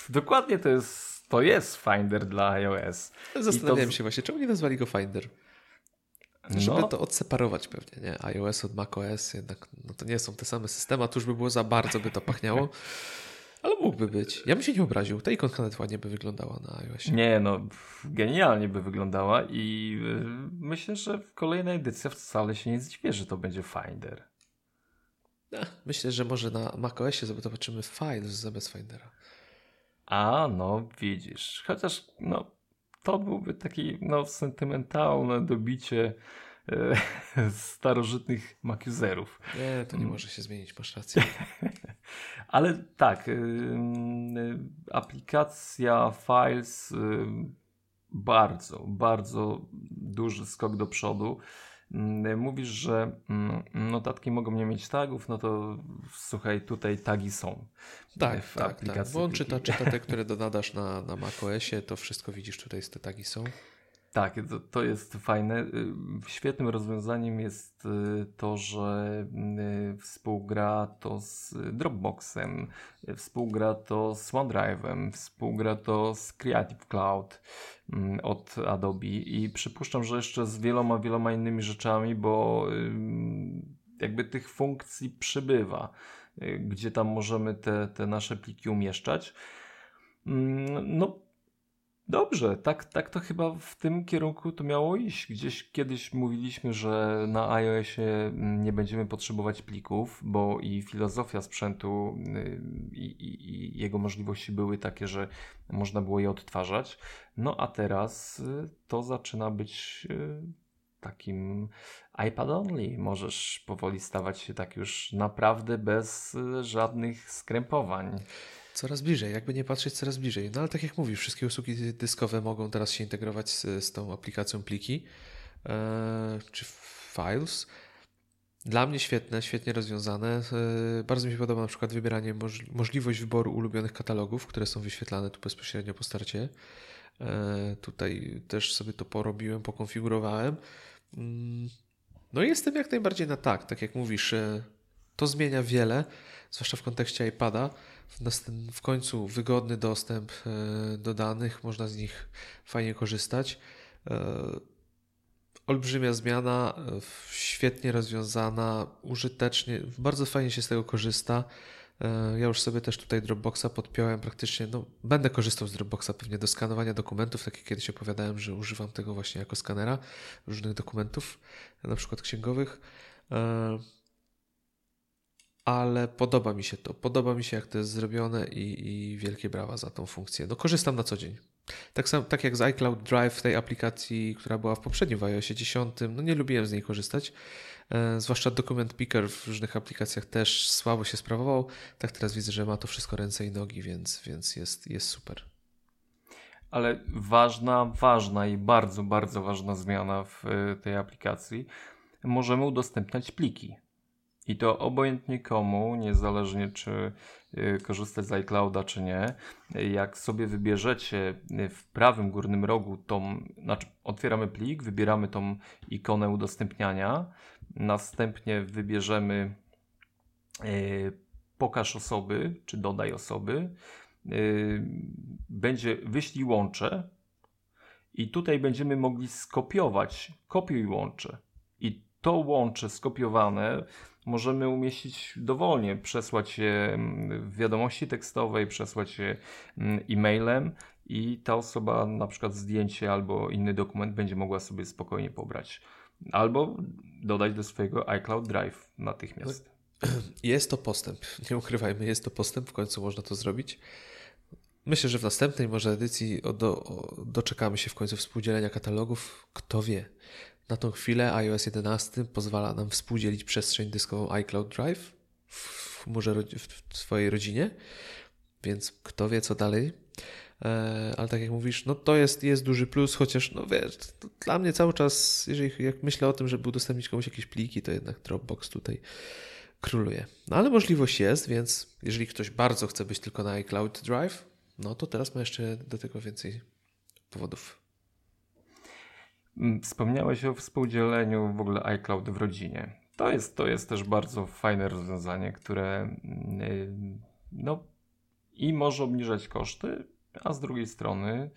dokładnie to jest, to jest Finder dla iOS. Zastanawiałem to... się właśnie, czemu nie nazwali go Finder? Żeby no. to odseparować pewnie, nie? iOS od macOS, jednak no to nie są te same systemy, a tu już by było za bardzo, by to pachniało. Ale mógłby być. Ja bym się nie obraził. Ta ikonka nawet ładnie by wyglądała na iOSie. Nie, no genialnie by wyglądała i yy, myślę, że w kolejnej edycji wcale się nie zdziwię, że to będzie Finder. myślę, że może na macOSie zobaczymy Files zamiast Findera. A, no widzisz. Chociaż no to byłby taki no sentymentalne dobicie starożytnych makiuzerów. Nie, to nie może się zmienić, masz rację. Ale tak, y, y, aplikacja Files y, bardzo, bardzo duży skok do przodu. Mówisz, że mm, notatki mogą nie mieć tagów, no to słuchaj, tutaj tagi są. Tak, w tak, aplikacji tak. Bo on czyta, czyta te, które donadasz na, na macOSie, to wszystko widzisz, tutaj te tagi są. Tak, to, to jest fajne. Y, świetnym rozwiązaniem jest y, to, że y, współgra to z Dropboxem, współgra to z OneDrive'em, współgra to z Creative Cloud mm, od Adobe i przypuszczam, że jeszcze z wieloma, wieloma innymi rzeczami, bo jakby tych funkcji przybywa, gdzie tam możemy te, te nasze pliki umieszczać. Mm, no, Dobrze, tak, tak to chyba w tym kierunku to miało iść. Gdzieś kiedyś mówiliśmy, że na iOSie nie będziemy potrzebować plików, bo i filozofia sprzętu y, i, i, i, jego możliwości były takie, że można było je odtwarzać. No a teraz y, to zaczyna być y, takim iPad only. Możesz powoli stawać się tak już naprawdę bez żadnych skrępowań. Coraz bliżej, jakby nie patrzeć, coraz bliżej. No ale tak jak mówisz, wszystkie usługi dyskowe mogą teraz się integrować z, z tą aplikacją pliki e, czy files. Dla mnie świetne, świetnie rozwiązane. E, bardzo mi się podoba na przykład wybieranie, moż, możliwość wyboru ulubionych katalogów, które są wyświetlane tu bezpośrednio po starcie. E, tutaj też sobie to porobiłem, pokonfigurowałem. Mm, no i jestem jak najbardziej na tak, tak jak mówisz. To zmienia wiele, zwłaszcza w kontekście iPada w końcu wygodny dostęp e, do danych, można z nich fajnie korzystać. E, olbrzymia zmiana, e, świetnie rozwiązana, użytecznie, bardzo fajnie się z tego korzysta. Ja już sobie też tutaj Dropboxa podpiąłem praktycznie, no będę korzystał z Dropboxa pewnie do skanowania dokumentów, tak jak kiedyś opowiadałem, że używam tego właśnie jako skanera różnych dokumentów, na przykład księgowych ale podoba mi się to. Podoba mi się, jak to jest zrobione i, i wielkie brawa za tą funkcję. No, korzystam na co dzień. Tak, sam, tak jak z iCloud Drive, tej aplikacji, która była w poprzednim w iOSie 10, no nie lubiłem z niej korzystać. E, zwłaszcza dokument picker w różnych aplikacjach też słabo się sprawował. Tak teraz widzę, że ma to wszystko ręce i nogi, więc, więc jest, jest super. Ale ważna, ważna i bardzo, bardzo ważna zmiana w e, tej aplikacji. Możemy udostępniać pliki. I to obojętnie komu, niezależnie czy y, korzystać z iClouda czy nie. Jak sobie wybierzecie w prawym górnym rogu tą, znaczy otwieramy plik, wybieramy tą ikonę udostępniania, następnie wybierzemy y, pokaż osoby, czy dodaj osoby, y, będzie wyślij łącze i tutaj będziemy mogli skopiować, kopiuj łącze. To łącze skopiowane możemy umieścić dowolnie, przesłać je mm, w wiadomości tekstowej, przesłać je mm, e-mailem i ta osoba na przykład zdjęcie albo inny dokument będzie mogła sobie spokojnie pobrać. Albo dodać do swojego iCloud Drive natychmiast. Jest to postęp, nie ukrywajmy, jest to postęp, w końcu można to zrobić. Myślę, że w następnej może edycji do, doczekamy się w końcu współdzielenia katalogów. Kto wie. Na tą chwilę iOS 11 pozwala nam współdzielić przestrzeń dyskową iCloud Drive w chmurze w swojej rodzinie, więc kto wie co dalej. E, ale tak jak mówisz, no to jest, jest duży plus, chociaż no wiesz, dla mnie cały czas, jeżeli jak myślę o tym, żeby udostępnić komuś jakieś pliki, to jednak Dropbox tutaj króluje. No ale możliwość jest, więc jeżeli ktoś bardzo chce być tylko na iCloud Drive, no to teraz ma jeszcze do tego więcej powodów. Mm, wspomniałeś o współdzieleniu w ogóle iCloud w rodzinie. To jest, to jest też bardzo fajne rozwiązanie, które yy, no, i może obniżać koszty, a z drugiej strony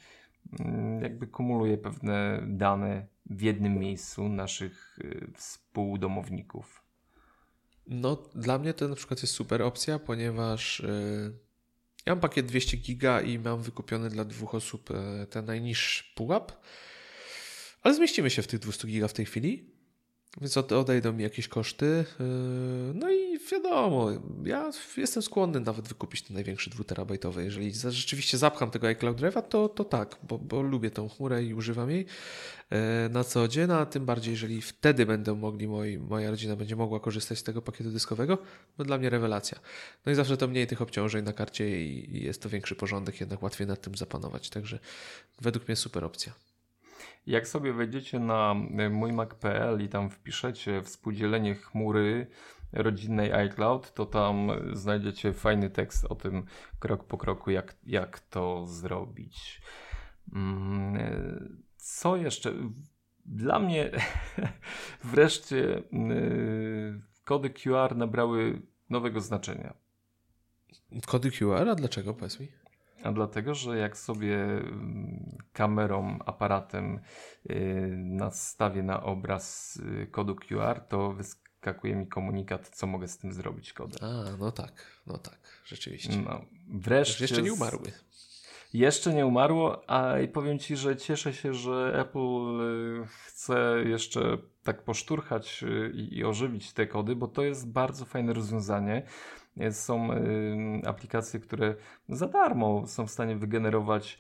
yy, jakby kumuluje pewne dane w jednym miejscu naszych yy, współdomowników. No, dla mnie to na przykład jest super opcja, ponieważ yy, ja mam pakiet 200 giga i mam wykupiony dla dwóch osób yy, ten najniższy pułap, ale zmieścimy się w tych 200 giga w tej chwili. Więc odejdą mi jakieś koszty. Yy, no i wiadomo, ja jestem skłonny nawet wykupić ten największy 2 Jeżeli rzeczywiście zapcham tego iCloud Drive'a, to, to tak, bo, bo lubię tą chmurę i używam jej yy, na co dzień, a tym bardziej, jeżeli wtedy będą mogli, moi, moja rodzina będzie mogła korzystać z tego pakietu dyskowego, to dla mnie rewelacja. No i zawsze to mniej tych obciążeń na karcie i jest to większy porządek, jednak łatwiej nad tym zapanować. Także według mnie super opcja. Jak sobie wejdziecie na e, mójmac.pl i tam wpiszecie współdzielenie chmury rodzinnej iCloud, to tam znajdziecie fajny tekst o tym krok po kroku, jak, jak to zrobić. Mm, e, co jeszcze? Dla mnie wreszcie e, kody QR nabrały nowego znaczenia. Kody QR? A dlaczego? Powiedz mi. A dlatego, że jak sobie mm, kamerą, aparatem y, nastawię na obraz y, kodu QR, to wyskakuje mi komunikat, co mogę z tym zrobić kodem. A, no tak, no tak, rzeczywiście. No, wreszcie. Jeszcze nie umarły. Jeszcze nie umarło, a i powiem Ci, że cieszę się, że Apple y, chce jeszcze tak poszturchać i, i ożywić te kody, bo to jest bardzo fajne rozwiązanie. Są aplikacje, które za darmo są w stanie wygenerować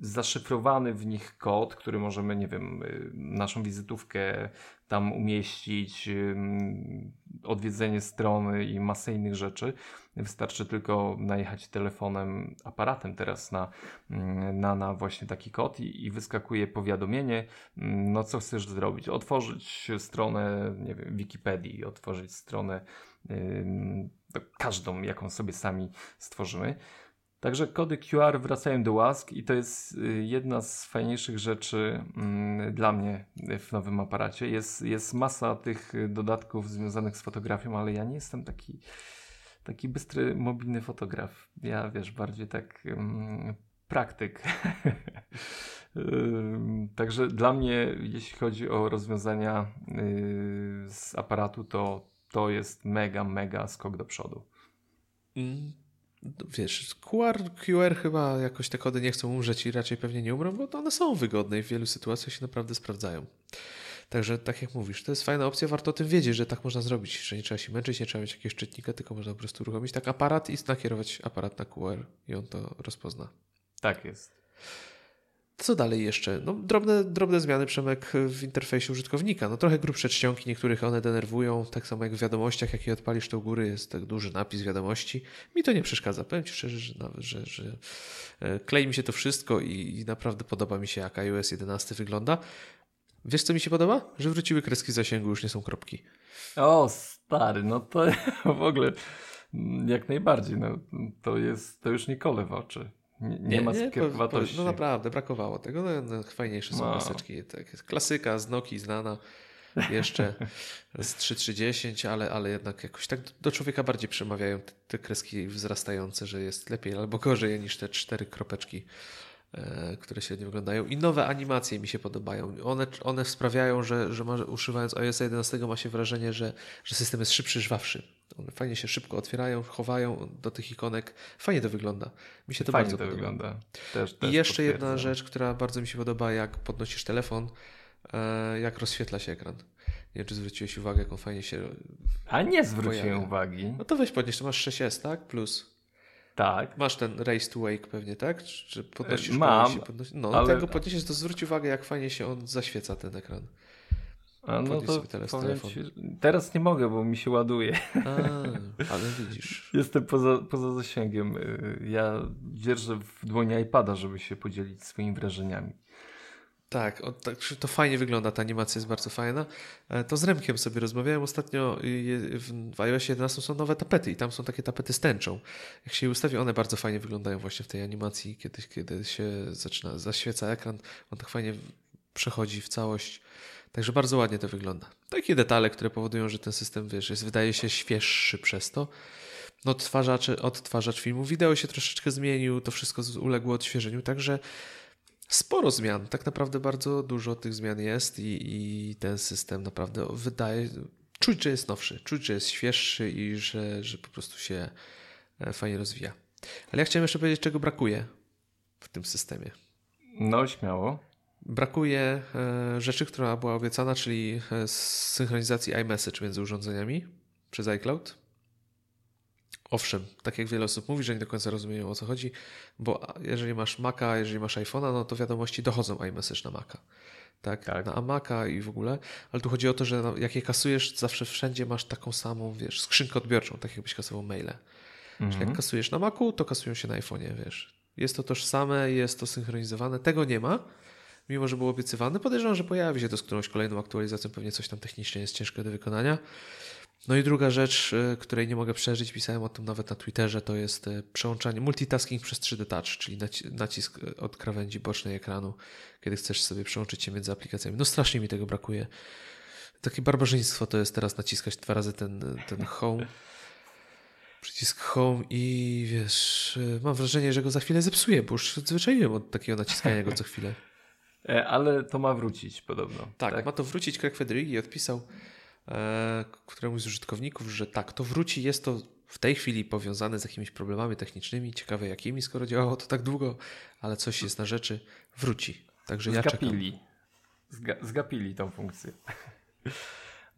zaszyfrowany w nich kod, który możemy, nie wiem, y, naszą wizytówkę tam umieścić, odwiedzenie strony i masę innych rzeczy. Wystarczy tylko najechać telefonem, aparatem teraz na, na, na właśnie taki kod i, i wyskakuje powiadomienie, no co chcesz zrobić. Otworzyć stronę, nie wiem, Wikipedii, otworzyć stronę każdą, jaką sobie sami stworzymy. Także kody QR wracają do łask i to jest y, jedna z fajniejszych rzeczy mm, dla mnie w nowym aparacie. Jest, jest masa tych dodatków związanych z fotografią, ale ja nie jestem taki, taki bystry, mobilny fotograf. Ja wiesz, bardziej tak um, praktyk. Także dla mnie, jeśli chodzi o rozwiązania y, z aparatu, to to jest mega, mega skok do przodu. Mm, wiesz, QR, QR chyba jakoś te kody nie chcą umrzeć i raczej pewnie nie umrą, bo one są wygodne i w wielu sytuacjach się naprawdę sprawdzają. Także tak jak mówisz, to jest fajna opcja, warto o tym wiedzieć, że tak można zrobić, że nie trzeba się męczyć, nie trzeba mieć jakiegoś czytnika, tylko można po prostu uruchomić tak aparat i nakierować aparat na QR i on to rozpozna. Tak jest. Co dalej jeszcze? No, drobne, drobne zmiany, Przemek, w interfejsie użytkownika. No, trochę grubsze czcionki, niektórych one denerwują, tak samo jak w wiadomościach, jakie odpalisz, to u góry jest tak duży napis wiadomości. Mi to nie przeszkadza. Powiem Ci szczerze, że, że, że e, klei mi się to wszystko i, i naprawdę podoba mi się, jak iOS 11 wygląda. Wiesz, co mi się podoba? Że wróciły kreski zasięgu, już nie są kropki. O, stary, no to w ogóle jak najbardziej, no, to jest, to już nie kole w oczy. Nie, nie, ma skierowatości. No naprawdę, brakowało tego. No, no, fajniejsze są no. maseczki. Tak jest klasyka z Noki znana jeszcze z 3310, ale, ale jednak jakoś tak do człowieka bardziej przemawiają te, te kreski wzrastające, że jest lepiej albo gorzej niż te cztery kropeczki E, które średnio wyglądają. I nowe animacje mi się podobają. One, one sprawiają, że, że używając iOS 11 ma się wrażenie, że, że system jest szybszy, żwawszy. One fajnie się szybko otwierają, chowają do tych ikonek. Fajnie to wygląda. Mi się to fajnie bardzo to podoba. Wygląda. Też, też I jeszcze jedna rzecz, która bardzo mi się podoba, jak podnosisz telefon, e, jak rozświetla się ekran. Nie wiem, czy zwróciłeś uwagę, jak on fajnie się. A nie zwróciłem pojawia. uwagi. No to weź podnieś, to masz 6S, tak? Plus. Tak. Masz ten Race to Wake pewnie, tak? Czy podnosisz mam, podnosi... No, ale... tego podniesiesz, to zwróć uwagę, jak fajnie się on zaświeca, ten ekran. A no to ci, teraz nie mogę, bo mi się ładuje. A, ale widzisz. Jestem poza, poza zasięgiem. Y, Ja dzierżę w dłoni iPada, żeby się podzielić swoimi wrażeniami. Tak, o, tak, to fajnie wygląda, ta animacja jest bardzo fajna. E, To z Remkiem sobie rozmawiałem ostatnio, y, w w iOS 11 są nowe tapety i tam są takie tapety z tęczą. Jak się je ustawi, one bardzo fajnie wyglądają właśnie w tej animacji, kiedy, kiedy się zaczyna, zaświeca ekran, on tak fajnie przechodzi w całość. Także bardzo ładnie to wygląda. Takie detale, które powodują, że ten system, wiesz, jest, wydaje się świeższy przez to. No, odtwarzacz, odtwarzacz filmu wideo się troszeczkę zmienił, to wszystko uległo odświeżeniu, także sporo zmian. Tak naprawdę bardzo dużo tych zmian jest i, i ten system naprawdę wydaje, czuć, że jest nowszy, czuć, że jest świeższy i że, że po prostu się e, fajnie rozwija. Ale ja chciałem jeszcze powiedzieć, czego brakuje w tym systemie. No, śmiało. Brakuje e, rzeczy, która była obiecana, czyli e, synchronizacji iMessage między urządzeniami przez iCloud. Owszem, tak jak wiele osób mówi, że nie do końca rozumieją o co chodzi, bo jeżeli masz Maca, jeżeli masz iPhone'a, no to wiadomości dochodzą iMessage na Maca. Tak, Tak. na Maca i w ogóle, ale tu chodzi o to, że no, jak je kasujesz, zawsze wszędzie masz taką samą, wiesz, skrzynkę odbiorczą, tak jakbyś kasował maile. Czyli jak Mhm. kasujesz na Macu, to kasują się na iPhone'ie, wiesz. Jest to tożsame, jest to synchronizowane. Tego nie ma, mimo że było obiecywane. Podejrzewam, że pojawi się to z którąś kolejną aktualizacją, pewnie coś tam technicznie jest ciężkie do wykonania. No i druga rzecz, y, której nie mogę przeżyć, pisałem o tym nawet na Twitterze, to jest y, przełączanie, multitasking przez 3D Touch, czyli naci- nacisk y, od krawędzi bocznej ekranu, kiedy chcesz sobie przełączyć się między aplikacjami. No strasznie mi tego brakuje. Takie barbarzyństwo to jest teraz naciskać dwa razy ten, ten home, przycisk home i wiesz, mam wrażenie, że go za chwilę zepsuję, bo już zwyczaiłem od takiego naciskania go co chwilę. E, Ale to ma wrócić podobno. Tak, ma to wrócić. Craig Federighi odpisał e, któremuś z użytkowników, że tak, to wróci. Jest to w tej chwili powiązane z jakimiś problemami technicznymi. Ciekawe jakimi, skoro działało to tak długo, ale coś jest na rzeczy. Wróci. Także ja czekam. Zgapili. Zga zgapili tą funkcję.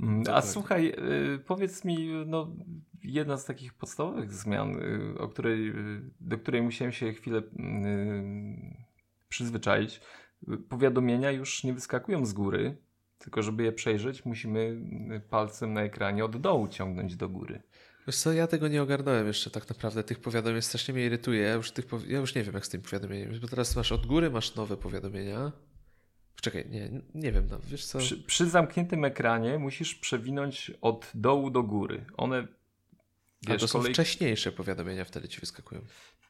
Mm, A słuchaj, y, powiedz mi, no, jedna z takich podstawowych zmian, y, o której, do której musiałem się chwilę y, przyzwyczaić. Powiadomienia już nie wyskakują z góry, tylko żeby je przejrzeć, musimy y, palcem na ekranie od dołu ciągnąć do góry. Wiesz co, ja tego nie ogarnąłem jeszcze tak naprawdę. Tych powiadomień strasznie mnie irytuje. Ja już, tych powi- ja już nie wiem jak z tymi powiadomieniami, bo teraz masz od góry, masz nowe powiadomienia. Czekaj, nie, nie wiem, no, wiesz co? Przy, przy zamkniętym ekranie musisz przewinąć od dołu do góry. One. A Wiesz, to są kolej... wcześniejsze powiadomienia wtedy ci wyskakują.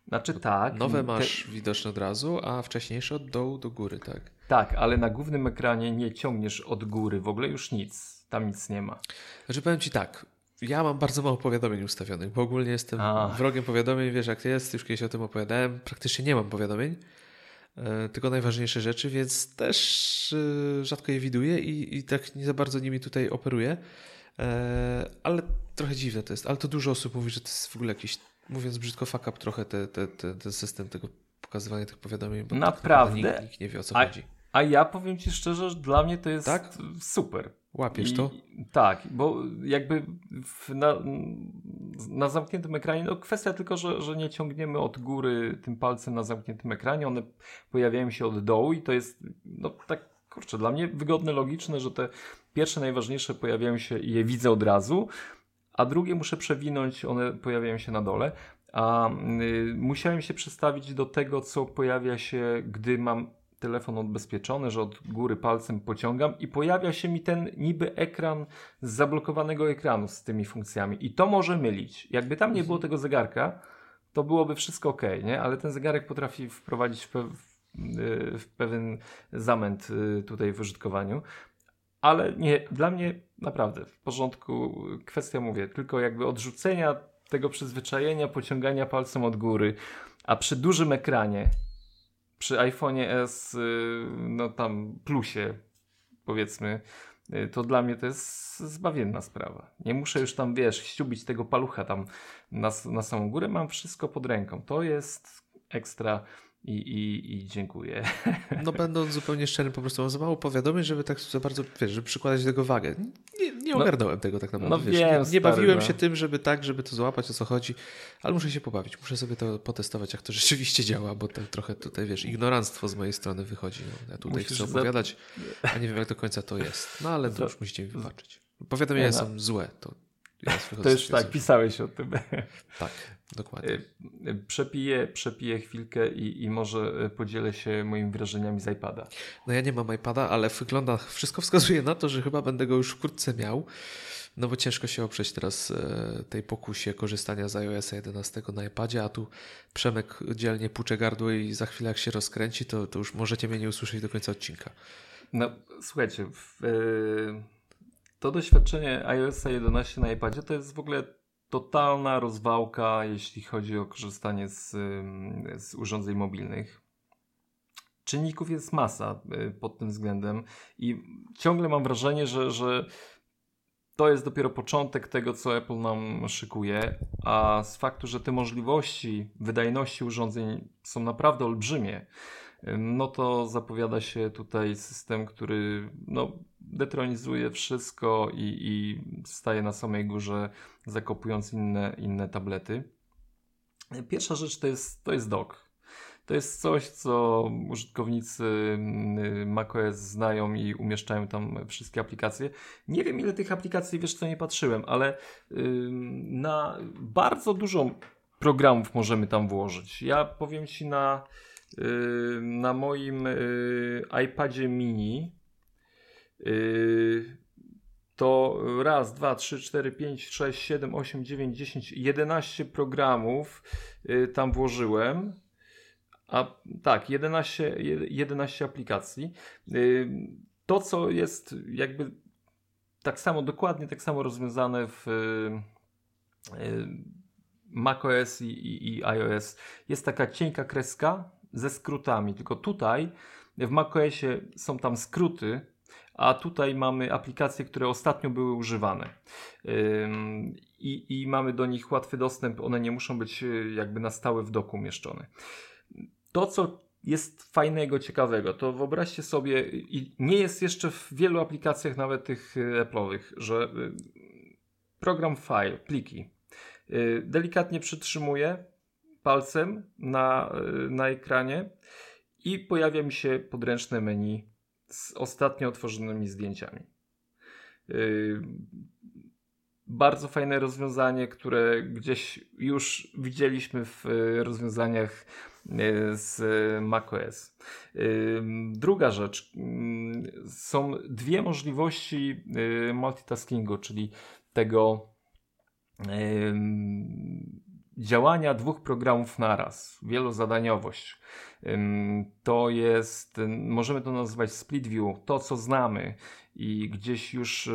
Znaczy tak. Nowe te- masz widoczne od razu, a wcześniejsze od dołu do góry, tak? Tak, ale na głównym ekranie nie ciągniesz od góry, w ogóle już nic. Tam nic nie ma. Znaczy powiem Ci tak, ja mam bardzo mało powiadomień ustawionych, bo ogólnie jestem A. wrogiem powiadomień, wiesz jak jest, już kiedyś o tym opowiadałem, praktycznie nie mam powiadomień, e, tylko najważniejsze rzeczy, więc też e, rzadko je widuję i, i tak nie za bardzo nimi tutaj operuję, e, ale trochę dziwne to jest, ale to dużo osób mówi, że to jest w ogóle jakiś, mówiąc brzydko, fuck up trochę te, te, te, ten system tego pokazywania tych powiadomień, bo Naprawdę? tak nikt, nikt nie wie o co A- chodzi. A ja powiem ci szczerze, że dla mnie to jest Tak? super. Łapiesz I- to? Tak, bo jakby w, na, na zamkniętym ekranie, no kwestia tylko, że, że nie ciągniemy od góry tym palcem na zamkniętym ekranie, one pojawiają się od dołu i to jest, no tak, kurczę, dla mnie wygodne, logiczne, że te pierwsze, najważniejsze pojawiają się i je widzę od razu, a drugie muszę przewinąć, one pojawiają się na dole. A y, musiałem się przestawić do tego, co pojawia się, gdy mam telefon odbezpieczony, że od góry palcem pociągam i pojawia się mi ten niby ekran z zablokowanego ekranu z tymi funkcjami. I to może mylić. Jakby tam nie było tego zegarka, to byłoby wszystko ok, nie? Ale ten zegarek potrafi wprowadzić w, pe w- w pewien zamęt y, tutaj w użytkowaniu. Ale nie, dla mnie naprawdę w porządku. Kwestia, mówię, tylko jakby odrzucenia tego przyzwyczajenia, pociągania palcem od góry, a przy dużym ekranie, przy iPhone'ie S, y, no tam plusie, powiedzmy, y, to dla mnie to jest zbawienna sprawa. Nie muszę już tam, wiesz, ściubić tego palucha tam na, na samą górę, mam wszystko pod ręką. To jest ekstra i, i, i dziękuję. No będąc zupełnie szczerym, po prostu mam za mało powiadomień, żeby tak za bardzo, wiesz, żeby przykładać do tego wagę. Nie, nie no, ogarnąłem no, tego tak naprawdę. No wiesz, wiem, nie, stary, bawiłem no. się tym, żeby tak, żeby to złapać, o co chodzi, ale muszę się pobawić. Muszę sobie to potestować, jak to rzeczywiście działa, bo tak trochę tutaj, wiesz, ignoranstwo z mojej strony wychodzi. No, ja tutaj Musisz chcę opowiadać, a nie wiem, jak do końca to jest. No ale to już musicie mi wybaczyć. Powiadomienia no. są złe, to to już tak, pisałeś o tym. Tak, dokładnie. Y, y, przepiję, przepiję chwilkę i, i może y, podzielę się moimi wrażeniami z iPada. No ja nie mam iPada, ale wygląda, wszystko wskazuje na to, że chyba będę go już wkrótce miał. No bo ciężko się oprzeć teraz tej pokusie korzystania z iOS 11 na iPadzie, a tu Przemek dzielnie pucze gardło i za chwilę jak się rozkręci, to, to już możecie mnie nie usłyszeć do końca odcinka. No słuchajcie, w, to doświadczenie iOS 11 na iPadzie to jest w ogóle totalna rozwałka, jeśli chodzi o korzystanie z, z urządzeń mobilnych. Czynników jest masa y, pod tym względem i ciągle mam wrażenie, że, że to jest dopiero początek tego, co Apple nam szykuje, a z faktu, że te możliwości wydajności urządzeń są naprawdę olbrzymie, no to zapowiada się tutaj system, który no, detronizuje wszystko i, i staje na samej górze, zakopując inne, inne tablety. Pierwsza rzecz to jest, to jest dock. To jest coś, co użytkownicy mm, macOS znają i umieszczają tam wszystkie aplikacje. Nie wiem, ile tych aplikacji, wiesz co, nie patrzyłem, ale na bardzo dużo programów możemy tam włożyć. Ja powiem Ci na na moim yy, iPadzie mini yy, to raz, dwa, trzy, cztery, pięć, sześć, siedem, osiem, dziewięć, dziesięć, jedenaście programów tam włożyłem. A tak, 11, 11 aplikacji. To, co jest jakby tak samo, dokładnie tak samo rozwiązane w macOS i, i, i iOS, jest taka cienka kreska, ze skrótami. Tylko tutaj w macOSie są tam skróty, a tutaj mamy aplikacje, które ostatnio były używane. I, I, mamy do nich łatwy dostęp, one nie muszą być y, jakby na stałe w doku umieszczone. To, co jest fajnego, ciekawego, to wyobraźcie sobie, i nie jest jeszcze w wielu aplikacjach, nawet tych y, Apple'owych, że y, program file, pliki, delikatnie przytrzymuje, palcem na, na ekranie i pojawia mi się podręczne menu z ostatnio otworzonymi zdjęciami. Yy, bardzo fajne rozwiązanie, które gdzieś już widzieliśmy w yy, rozwiązaniach z macOS. Druga rzecz. Są dwie możliwości multitaskingu, czyli tego działania dwóch programów naraz, wielozadaniowość. To jest, możemy to nazywać split view, to co znamy i gdzieś już y,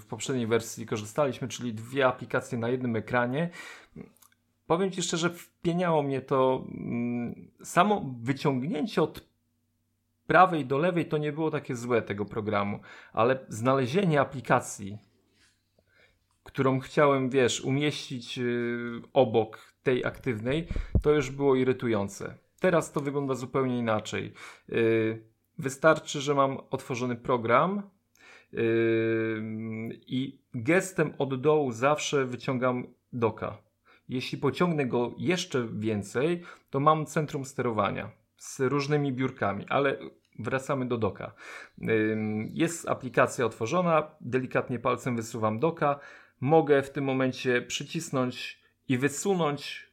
w poprzedniej wersji korzystaliśmy, czyli dwie aplikacje na jednym ekranie. Powiem Ci szczerze, wpieniało mnie to samo wyciągnięcie od prawej do lewej to nie było takie złe tego programu, ale znalezienie aplikacji którą chciałem, wiesz, umieścić yy, obok tej aktywnej, to już było irytujące. Teraz to wygląda zupełnie inaczej. Yy, wystarczy, że mam otworzony program yy, i gestem od dołu zawsze wyciągam doka. Jeśli pociągnę go jeszcze więcej, to mam centrum sterowania z różnymi biurkami, ale wracamy do doka. Jest aplikacja otworzona, delikatnie palcem wysuwam doka, mogę w tym momencie przycisnąć i wysunąć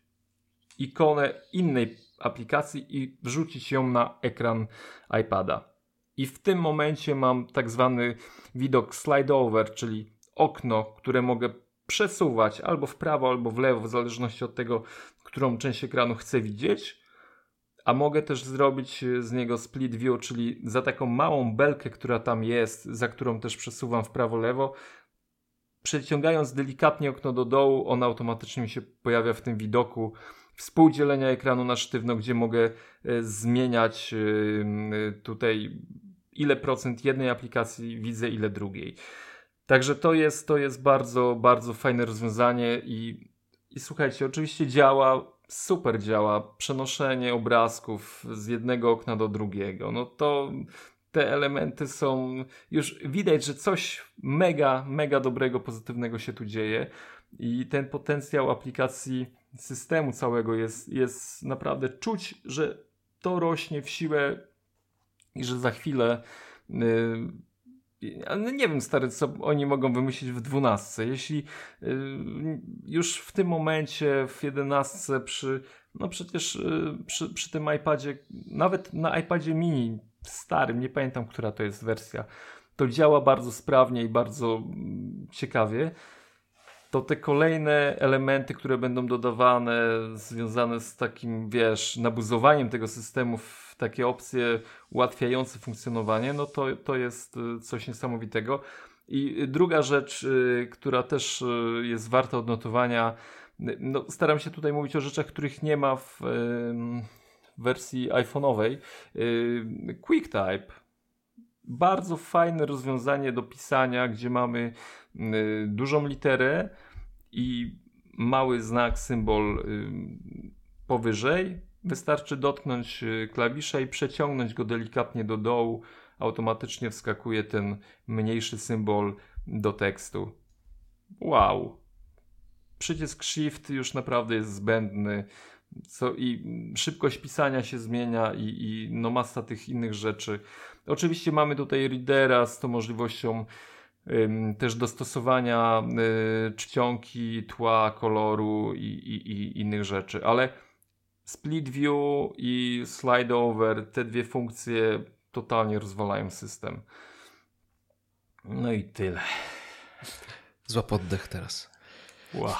ikonę innej aplikacji i wrzucić ją na ekran iPada. I w tym momencie mam tak zwany widok slide over, czyli okno, które mogę przesuwać albo w prawo, albo w lewo, w zależności od tego, którą część ekranu chcę widzieć. A mogę też zrobić z niego split view, czyli za taką małą belkę, która tam jest, za którą też przesuwam w prawo, lewo, przeciągając delikatnie okno do dołu, on automatycznie mi się pojawia w tym widoku współdzielenia ekranu na sztywno, gdzie mogę e, zmieniać e, tutaj ile procent jednej aplikacji widzę, ile drugiej. Także to jest, to jest bardzo, bardzo fajne rozwiązanie i, i słuchajcie, oczywiście działa super działa przenoszenie obrazków z jednego okna do drugiego. No to te elementy są już widać, że coś mega, mega dobrego, pozytywnego się tu dzieje i ten potencjał aplikacji systemu całego jest, jest naprawdę czuć, że to rośnie w siłę i że za chwilę yy, nie wiem, stary, co oni mogą wymyślić w dwunastce. Jeśli yy, już w tym momencie, w jedenastce, przy, no przecież yy, przy, przy tym iPadzie, nawet na iPadzie mini starym, nie pamiętam, która to jest wersja, to działa bardzo sprawnie i bardzo mm, ciekawie to te kolejne elementy, które będą dodawane, związane z takim, wiesz, nabuzowaniem tego systemu w takie opcje ułatwiające funkcjonowanie, no to, to jest y, coś niesamowitego. I druga rzecz, y, która też y, jest warta odnotowania, no, staram się tutaj mówić o rzeczach, których nie ma w wersji iPhone'owej. QuickType. Bardzo fajne rozwiązanie do pisania, gdzie mamy dużą literę i mały znak, symbol powyżej Wystarczy dotknąć y, klawisza i przeciągnąć go delikatnie do dołu. Automatycznie wskakuje ten mniejszy symbol do tekstu. Wow. Przycisk Shift już naprawdę jest zbędny. Co, I szybkość pisania się zmienia i, i no masa tych innych rzeczy. Oczywiście mamy tutaj readera z tą możliwością ym, też dostosowania y, czcionki, tła, koloru i, i, i innych rzeczy, ale Split View i Slide Over, te dwie funkcje totalnie rozwalają system. No i tyle. Złap oddech teraz. Wow.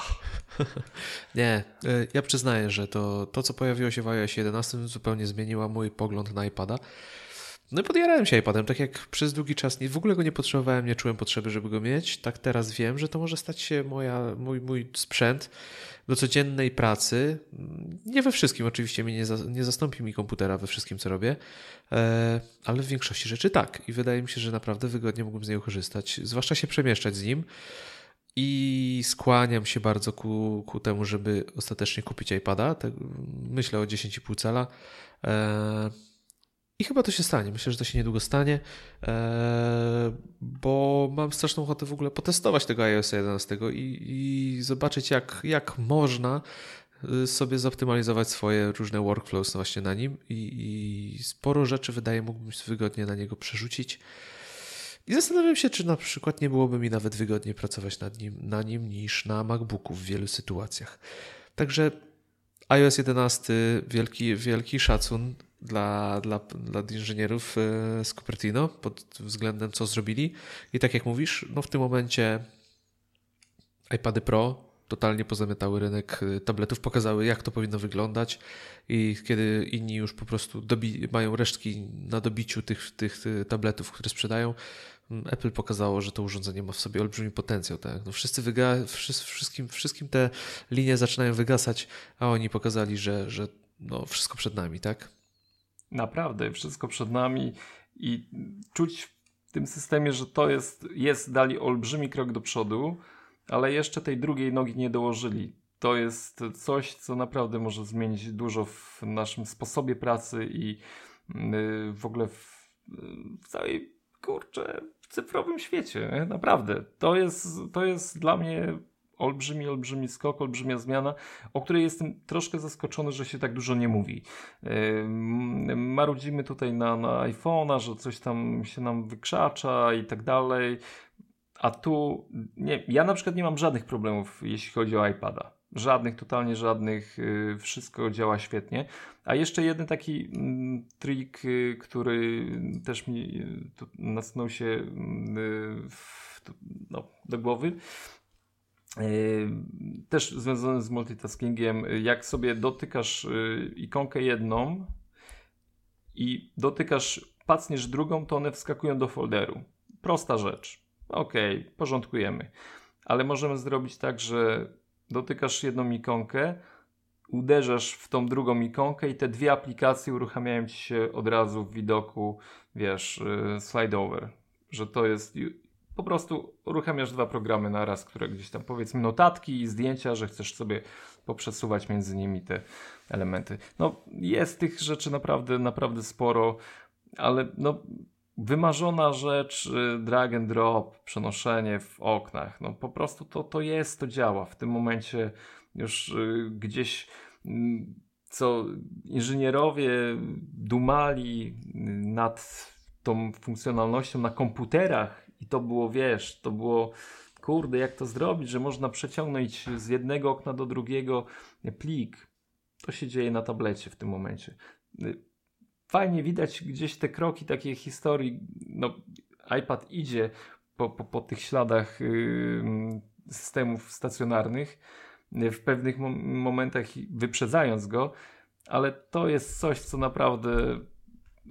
Nie, y, ja przyznaję, że to, to co pojawiło się w iOS 11 zupełnie zmieniło mój pogląd na iPada. No i podjarałem się iPadem, tak jak przez długi czas nie, w ogóle go nie potrzebowałem, nie czułem potrzeby, żeby go mieć. Tak teraz wiem, że to może stać się moja, mój, mój sprzęt do codziennej pracy. Nie we wszystkim, oczywiście mnie nie, za, nie zastąpi mi komputera we wszystkim, co robię, e, ale w większości rzeczy tak. I wydaje mi się, że naprawdę wygodnie mógłbym z niego korzystać, zwłaszcza się przemieszczać z nim. I skłaniam się bardzo ku, ku temu, żeby ostatecznie kupić iPada. Tak, myślę o 10,5 cala. E, i chyba to się stanie. Myślę, że to się niedługo stanie, e, bo mam straszną ochotę w ogóle potestować tego iOS 11 i, i zobaczyć, jak, jak można y, sobie zoptymalizować swoje różne workflows właśnie na nim i, i sporo rzeczy wydaje mógłbym wygodnie na niego przerzucić. I zastanawiam się, czy na przykład nie byłoby mi nawet wygodniej pracować nad nim, na nim niż na MacBooku w wielu sytuacjach. Także iOS 11, wielki, wielki szacun dla, dla, dla inżynierów e, z Cupertino pod względem co zrobili. I tak jak mówisz, no w tym momencie iPady Pro totalnie pozamiatały rynek e, tabletów, pokazały jak to powinno wyglądać i kiedy inni już po prostu mają resztki na dobiciu tych, tych tabletów, które sprzedają, Apple pokazało, że to urządzenie ma w sobie olbrzymi potencjał. Tak? No wszyscy wyga- wszystkim, wszystkim te linie zaczynają wygasać, a oni pokazali, że, że no wszystko przed nami, tak? Naprawdę, wszystko przed nami i czuć w tym systemie, że to jest, jest dali olbrzymi krok do przodu, ale jeszcze tej drugiej nogi nie dołożyli. To jest coś, co naprawdę może zmienić dużo w naszym sposobie pracy i y, w ogóle w, w całej kurczę, w cyfrowym świecie. Naprawdę. To jest, to jest dla mnie olbrzymi, olbrzymi skok, olbrzymia zmiana, o której jestem troszkę zaskoczony, że się tak dużo nie mówi. Marudzimy tutaj na, na iPhone'a, że coś tam się nam wykrzacza i tak dalej. A tu nie, ja na przykład nie mam żadnych problemów, jeśli chodzi o iPada. Żadnych, totalnie żadnych. Y, wszystko działa świetnie. A jeszcze jeden taki mm, trik, y, który też mi y, nasunął się w, no, do głowy, też związany z multitaskingiem, jak sobie dotykasz ikonkę jedną i dotykasz, pacniesz drugą, to one wskakują do folderu. Prosta rzecz. Ok, porządkujemy. Ale możemy zrobić tak, że dotykasz jedną ikonkę, uderzasz w tą drugą ikonkę i te dwie aplikacje uruchamiają ci się od razu w widoku, wiesz, slide over. Że to jest po prostu uruchamiasz dwa programy na raz, które gdzieś tam powiedzmy notatki i zdjęcia, że chcesz sobie poprzesuwać między nimi te elementy. No jest tych rzeczy naprawdę, naprawdę sporo, ale no wymarzona rzecz, y, drag and drop, przenoszenie w oknach, no po prostu to, to jest, to działa. W tym momencie już y, gdzieś mm, co inżynierowie dumali nad tą funkcjonalnością na komputerach i to było, wiesz, to było kurde, jak to zrobić, że można przeciągnąć z jednego okna do drugiego plik. To się dzieje na tablecie w tym momencie. Fajnie widać gdzieś te kroki takiej historii. No, iPad idzie po, po, po tych śladach yy, systemów stacjonarnych, w pewnych momentach wyprzedzając go, ale to jest coś, co naprawdę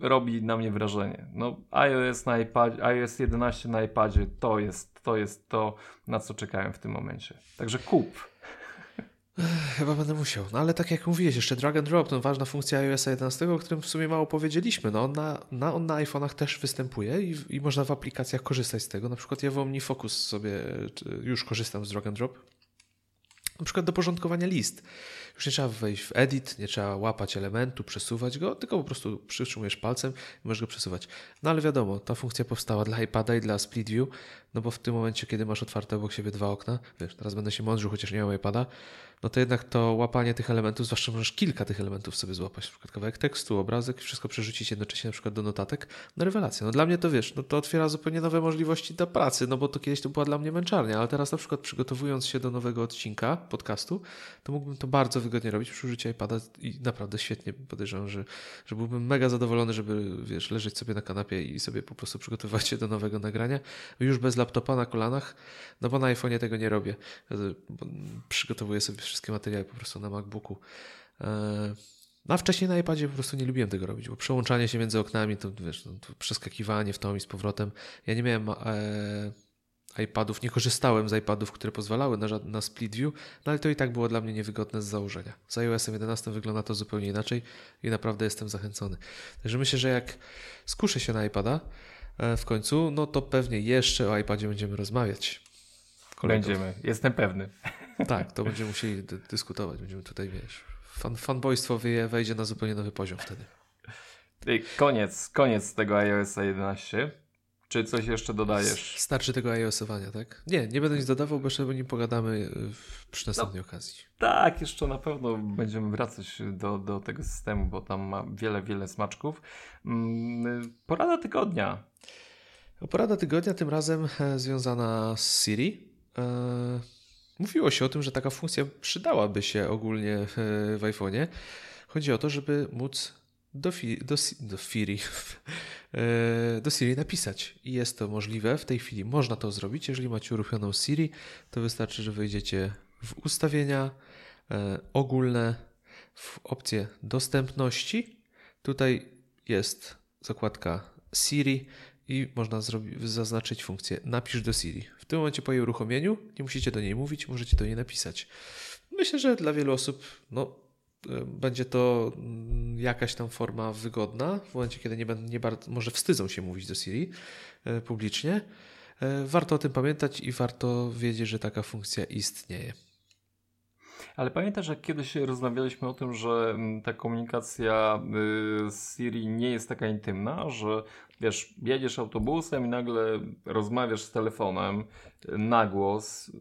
robi na mnie wrażenie. No, iOS na iPad, iOS 11 na iPadzie to jest, to jest to, na co czekałem w tym momencie. Także kup. Chyba będę musiał. No ale tak jak mówiłeś, jeszcze drag and drop to ważna funkcja iOS 11, o którym w sumie mało powiedzieliśmy. No on na, na, on na iPhone'ach też występuje i, i można w aplikacjach korzystać z tego. Na przykład ja w OmniFocus sobie już korzystam z drag and drop. Na przykład do porządkowania list. Już nie trzeba wejść w edit, nie trzeba łapać elementu, przesuwać go, tylko po prostu przytrzymujesz palcem i możesz go przesuwać. No ale wiadomo, ta funkcja powstała dla iPada i dla Split View, no bo w tym momencie, kiedy masz otwarte obok siebie dwa okna, wiesz, teraz będę się mądrzył, chociaż nie mam iPada, no to jednak to łapanie tych elementów, zwłaszcza możesz kilka tych elementów sobie złapać, na przykład kawałek tekstu, obrazek i wszystko przerzucić jednocześnie na przykład do notatek, no rewelacja. No dla mnie to wiesz, no to otwiera zupełnie nowe możliwości do pracy, no bo to kiedyś to była dla mnie męczarnia, ale teraz na przykład przygotowując się do nowego odcinka podcastu, to mógłbym to bardzo wygodnie robić przy użyciu iPada i naprawdę świetnie podejrzewam, że, że byłbym mega zadowolony, żeby wiesz, leżeć sobie na kanapie i sobie po prostu przygotowywać się do nowego nagrania, już bez laptopa na kolanach, no bo na iPhone'ie tego nie robię. Przygotowuję sobie wszystkie materiały po prostu na MacBooku. E, no a wcześniej na iPadzie po prostu nie lubiłem tego robić, bo przełączanie się między oknami, to wiesz, no, to przeskakiwanie w tom i z powrotem. Ja nie miałem e, iPadów, nie korzystałem z iPadów, które pozwalały na, na split view, no ale to i tak było dla mnie niewygodne z założenia. Z iOS-em 11 wygląda to zupełnie inaczej i naprawdę jestem zachęcony. Także myślę, że jak skuszę się na iPada w końcu, no to pewnie jeszcze o iPadzie będziemy rozmawiać. Kolegów. Będziemy, jestem pewny. Tak, to będziemy musieli dyskutować. Będziemy tutaj, wiesz, fan, fanboystwo wejdzie na zupełnie nowy poziom wtedy. Koniec, koniec tego iOS 11. Czy coś jeszcze dodajesz? Starczy tego iOS-owania, tak? Nie, nie będę nic dodawał, bo jeszcze o nim pogadamy y, przy następnej no, okazji. Tak, jeszcze na pewno będziemy wracać do, do tego systemu, bo tam ma wiele, wiele smaczków. Mm, porada tygodnia. Porada tygodnia tym razem e, związana z Siri. E, mówiło się o tym, że taka funkcja przydałaby się ogólnie e, w iPhone'ie. Chodzi o to, żeby móc do, do, do, Siri, e, do Siri napisać. I jest to możliwe. W tej chwili można to zrobić. Jeżeli macie uruchomioną Siri, to wystarczy, że wejdziecie w ustawienia ogólne, w opcję dostępności. Tutaj jest zakładka Siri i można zaznaczyć funkcję napisz do Siri. W tym momencie po jej uruchomieniu nie musicie do niej mówić, możecie do niej napisać. Myślę, że dla wielu osób no, e, będzie to mm, jakaś tam forma wygodna, w momencie, kiedy nie, nie bardzo, może wstydzą się mówić do Siri e, publicznie. E, warto o tym pamiętać i warto wiedzieć, że taka funkcja istnieje. Ale pamiętasz, jak kiedyś rozmawialiśmy o tym, że mm, ta komunikacja y, z Siri nie jest taka intymna, że wiesz, jedziesz autobusem i nagle rozmawiasz z telefonem na głos,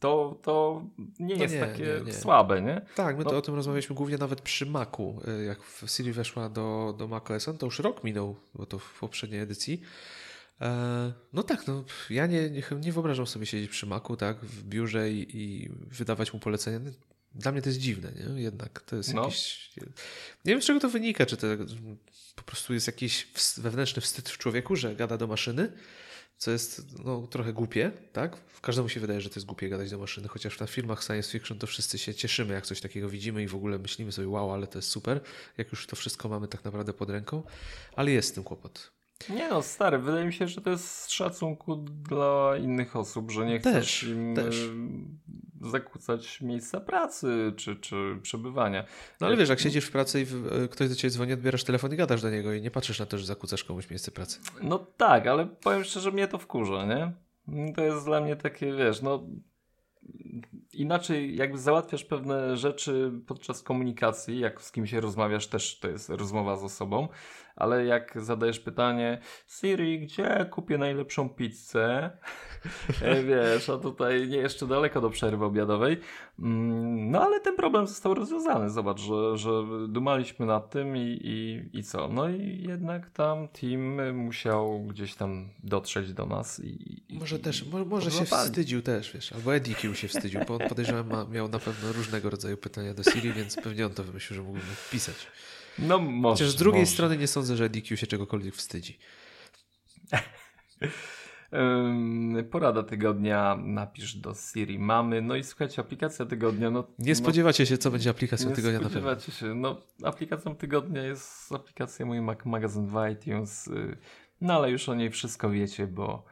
to, to nie no jest nie, takie nie, nie. słabe, nie? Tak, my no. to o tym rozmawialiśmy głównie nawet przy Macu. Y, jak Siri weszła do, do Mac OS, to już rok minął, bo to w poprzedniej edycji. E, no tak, no, ja nie, nie, nie wyobrażam sobie siedzieć przy Macu, tak, w biurze i, i wydawać mu polecenia. Dla mnie to jest dziwne, nie? Jednak to jest no. jakiś. Nie wiem, z czego to wynika. Czy to po prostu jest jakiś wewnętrzny wstyd w człowieku, że gada do maszyny, co jest no, trochę głupie, tak? Każdemu się wydaje, że to jest głupie gadać do maszyny, chociaż na filmach science fiction to wszyscy się cieszymy, jak coś takiego widzimy i w ogóle myślimy sobie, wow, ale to jest super, jak już to wszystko mamy tak naprawdę pod ręką, ale jest z tym kłopot. Nie no, stary, wydaje mi się, że to jest z szacunku dla innych osób, że nie chcesz też, im też. E, zakłócać miejsca pracy czy, czy przebywania. No ale wiesz, jak siedzisz w pracy i e, ktoś do ciebie dzwoni, odbierasz telefon i gadasz do niego i nie patrzysz na to, że zakłócasz komuś miejsce pracy. No tak, ale powiem szczerze, mnie to wkurza, nie? To jest dla mnie takie, wiesz, no inaczej jakby załatwiasz pewne rzeczy podczas komunikacji, jak z kimś rozmawiasz, też to jest rozmowa z osobą, ale jak zadajesz pytanie Siri, gdzie kupię najlepszą pizzę? E, wiesz, a tutaj nie jeszcze daleko do przerwy obiadowej. Mm, no ale ten problem został rozwiązany. Zobacz, że, że dumaliśmy nad tym i, i, i co? No i jednak tam team musiał gdzieś tam dotrzeć do nas i... i może też, może, może się wstydził też, wiesz, albo Eddie się wstydził, bo on podejrzewam ma, miał na pewno różnego rodzaju pytania do Siri, więc pewnie on to wymyślił, że mógłby wpisać. No może. Chociaż z drugiej może. strony nie sądzę, że DQ się czegokolwiek wstydzi. Porada tygodnia, napisz do Siri mamy. No i słuchajcie, aplikacja tygodnia. No, nie no, spodziewacie się, co będzie aplikacją tygodnia na pewno. Nie spodziewacie się. No, aplikacją tygodnia jest aplikacja mój Mac Magazine w iTunes. Y, no ale już o niej wszystko wiecie, bo,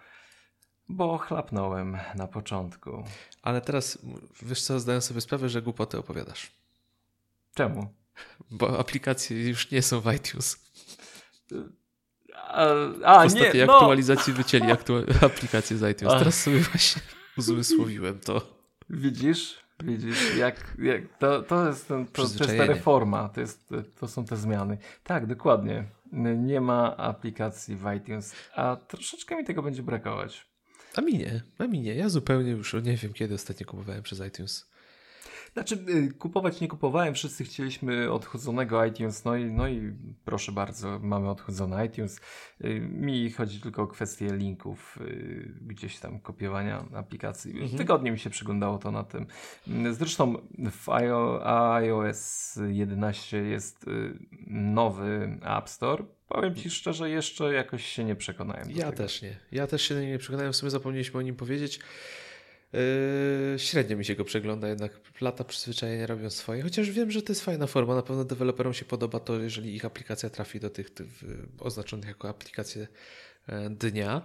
bo chlapnąłem na początku. Ale teraz, wiesz co, zdaję sobie sprawę, że głupoty opowiadasz. Czemu? Bo aplikacje już nie są w iTunes. A, a w ostatniej nie, no. aktualizacji wycięli aktu- aplikację z iTunes. Teraz sobie właśnie uzmysłowiłem to. Widzisz? Widzisz, jak, jak to, to, jest ten, to, to jest ta reforma, to, jest, to są te zmiany. Tak, dokładnie. Nie ma aplikacji w iTunes, a troszeczkę mi tego będzie brakować. A mi nie, a mi nie. Ja zupełnie już nie wiem, kiedy ostatnio kupowałem przez iTunes. Znaczy, y, kupować nie kupowałem, wszyscy chcieliśmy odchudzonego iTunes, no i, no i proszę bardzo, mamy odchudzony iTunes. Y, mi chodzi tylko o kwestię linków, y, gdzieś tam kopiowania aplikacji. Mhm. Wygodnie mi się przyglądało to na tym. Zresztą w iOS 11 jest nowy App Store. Powiem Ci szczerze, jeszcze jakoś się nie przekonałem. Ja tego. też nie. Ja też się nie przekonałem, w sumie zapomnieliśmy o nim powiedzieć. Yy, średnio mi się go przegląda, jednak lata przyzwyczajenia robią swoje. Chociaż wiem, że to jest fajna forma. Na pewno deweloperom się podoba to, jeżeli ich aplikacja trafi do tych, tych oznaczonych jako aplikacje e, dnia.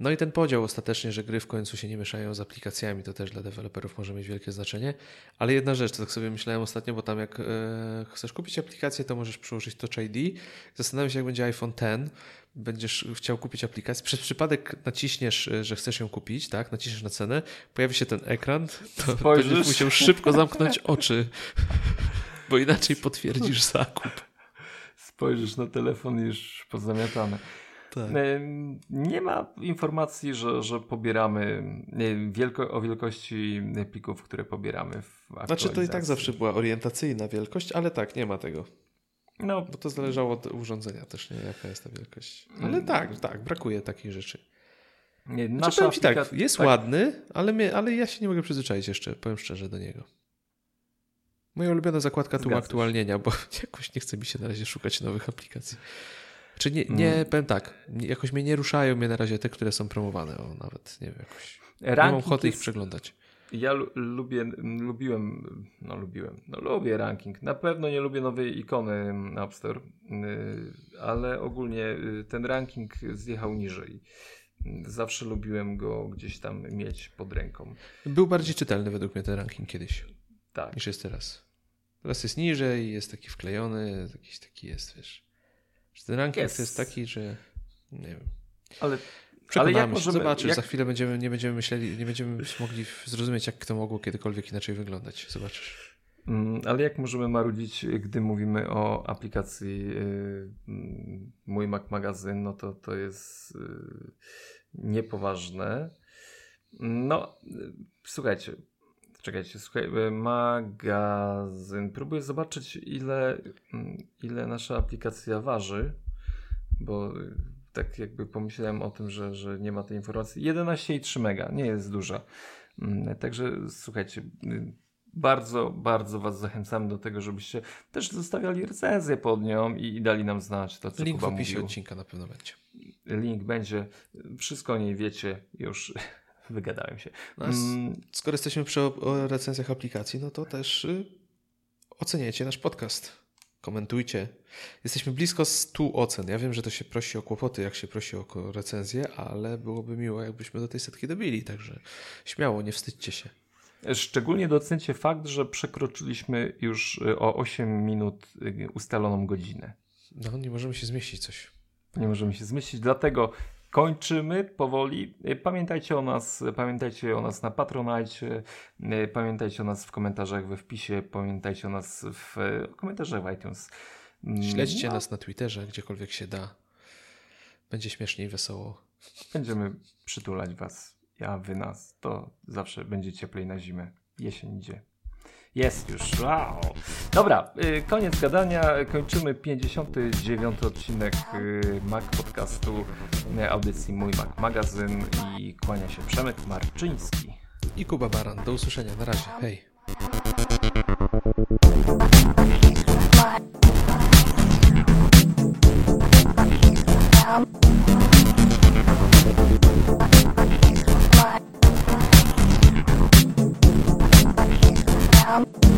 No i ten podział ostatecznie, że gry w końcu się nie mieszają z aplikacjami, to też dla deweloperów może mieć wielkie znaczenie. Ale jedna rzecz, to tak sobie myślałem ostatnio, bo tam jak e, chcesz kupić aplikację, to możesz przyłożyć Touch ID. Zastanawiam się, jak będzie iPhone X. Będziesz chciał kupić aplikację. Przez przypadek naciśniesz, e, że chcesz ją kupić, tak? Naciśniesz na cenę, pojawi się ten ekran, to Spojrzysz? będziesz musiał szybko zamknąć oczy, bo inaczej potwierdzisz zakup. Spojrzysz na telefon już pozamiatane. Tak. E, nie ma informacji, że, że pobieramy wielko, o wielkości plików, które pobieramy w Znaczy to i tak zawsze była orientacyjna wielkość, ale tak, nie ma tego. No. Bo to zależało od urządzenia też, nie? Jaka jest ta wielkość. Ale mm. tak, tak, brakuje takich rzeczy. Nie, znaczy, znaczy, aplika... tak, jest tak. ładny, ale, mnie, ale ja się nie mogę przyzwyczaić jeszcze, powiem szczerze, do niego. Moja ulubiona zakładka tu aktualnienia, bo jakoś nie chce mi się na razie szukać nowych aplikacji. Czy nie, nie hmm. powiem tak, jakoś mnie nie ruszają mnie na razie te, które są promowane, o nawet, nie wiem, jakoś Ranking nie mam ochoty jest... ich przeglądać. Ja lubię, lubiłem, no lubiłem, no lubię ranking. Na pewno nie lubię nowej ikony App Store, y, ale ogólnie y, ten ranking zjechał niżej. Zawsze lubiłem go gdzieś tam mieć pod ręką. Był bardziej czytelny według mnie ten ranking kiedyś. Tak. Niż jest teraz. Teraz jest niżej, jest taki wklejony, jakiś taki jest, wiesz. Ten ranking jest. jest taki, że nie wiem. Ale Przekonamy ale jak możemy, Zobaczysz, jak... za chwilę będziemy, nie będziemy myśleli, nie będziemy mogli zrozumieć, jak to mogło kiedykolwiek inaczej wyglądać. Zobaczysz. Mm, ale jak możemy marudzić, gdy mówimy o aplikacji yy, Mój Mac Magazyn, no to to jest yy, niepoważne. No, yy, słuchajcie, czekajcie, słuchaj, y, magazyn. Próbuję zobaczyć, ile, mm, ile nasza aplikacja waży, bo tak jakby pomyślałem o tym, że, że nie ma tej informacji. 11,3 mega, nie jest duża. Mm, także słuchajcie, y, bardzo, bardzo Was zachęcamy do tego, żebyście też zostawiali recenzję pod nią i, i dali nam znać to, co Link Kuba w opisie mówił. odcinka na pewno będzie. Link będzie. Wszystko o niej wiecie już. Wygadałem się. No, mm. Skoro jesteśmy przy recenzjach aplikacji, no to też y, oceniajcie nasz podcast komentujcie. Jesteśmy blisko 100 ocen. Ja wiem, że to się prosi o kłopoty, jak się prosi o recenzję, ale byłoby miło, jakbyśmy do tej setki dobili, także śmiało, nie wstydźcie się. Szczególnie docencie fakt, że przekroczyliśmy już y, o 8 minut y, ustaloną godzinę. No, nie możemy się zmieścić coś. Nie możemy się zmieścić, dlatego kończymy powoli. Pamiętajcie o nas, pamiętajcie o nas na Patronite, pamiętajcie o nas w komentarzach we wpisie, pamiętajcie o nas w komentarzach w iTunes. Śledźcie no. nas na Twitterze, gdziekolwiek się da. Będzie śmiesznie i wesoło. Będziemy przytulać was, ja, wy nas. To zawsze będzie cieplej na zimę. Jesień idzie. Jest już. Wow. Dobra, y, koniec gadania. Kończymy 59 odcinek y, Mac podcastu y, audycji Mój Mac Magazyn i kłania się Przemek Marczyński. I Kuba Baran. Do usłyszenia. Na razie. Hej. gmail.com.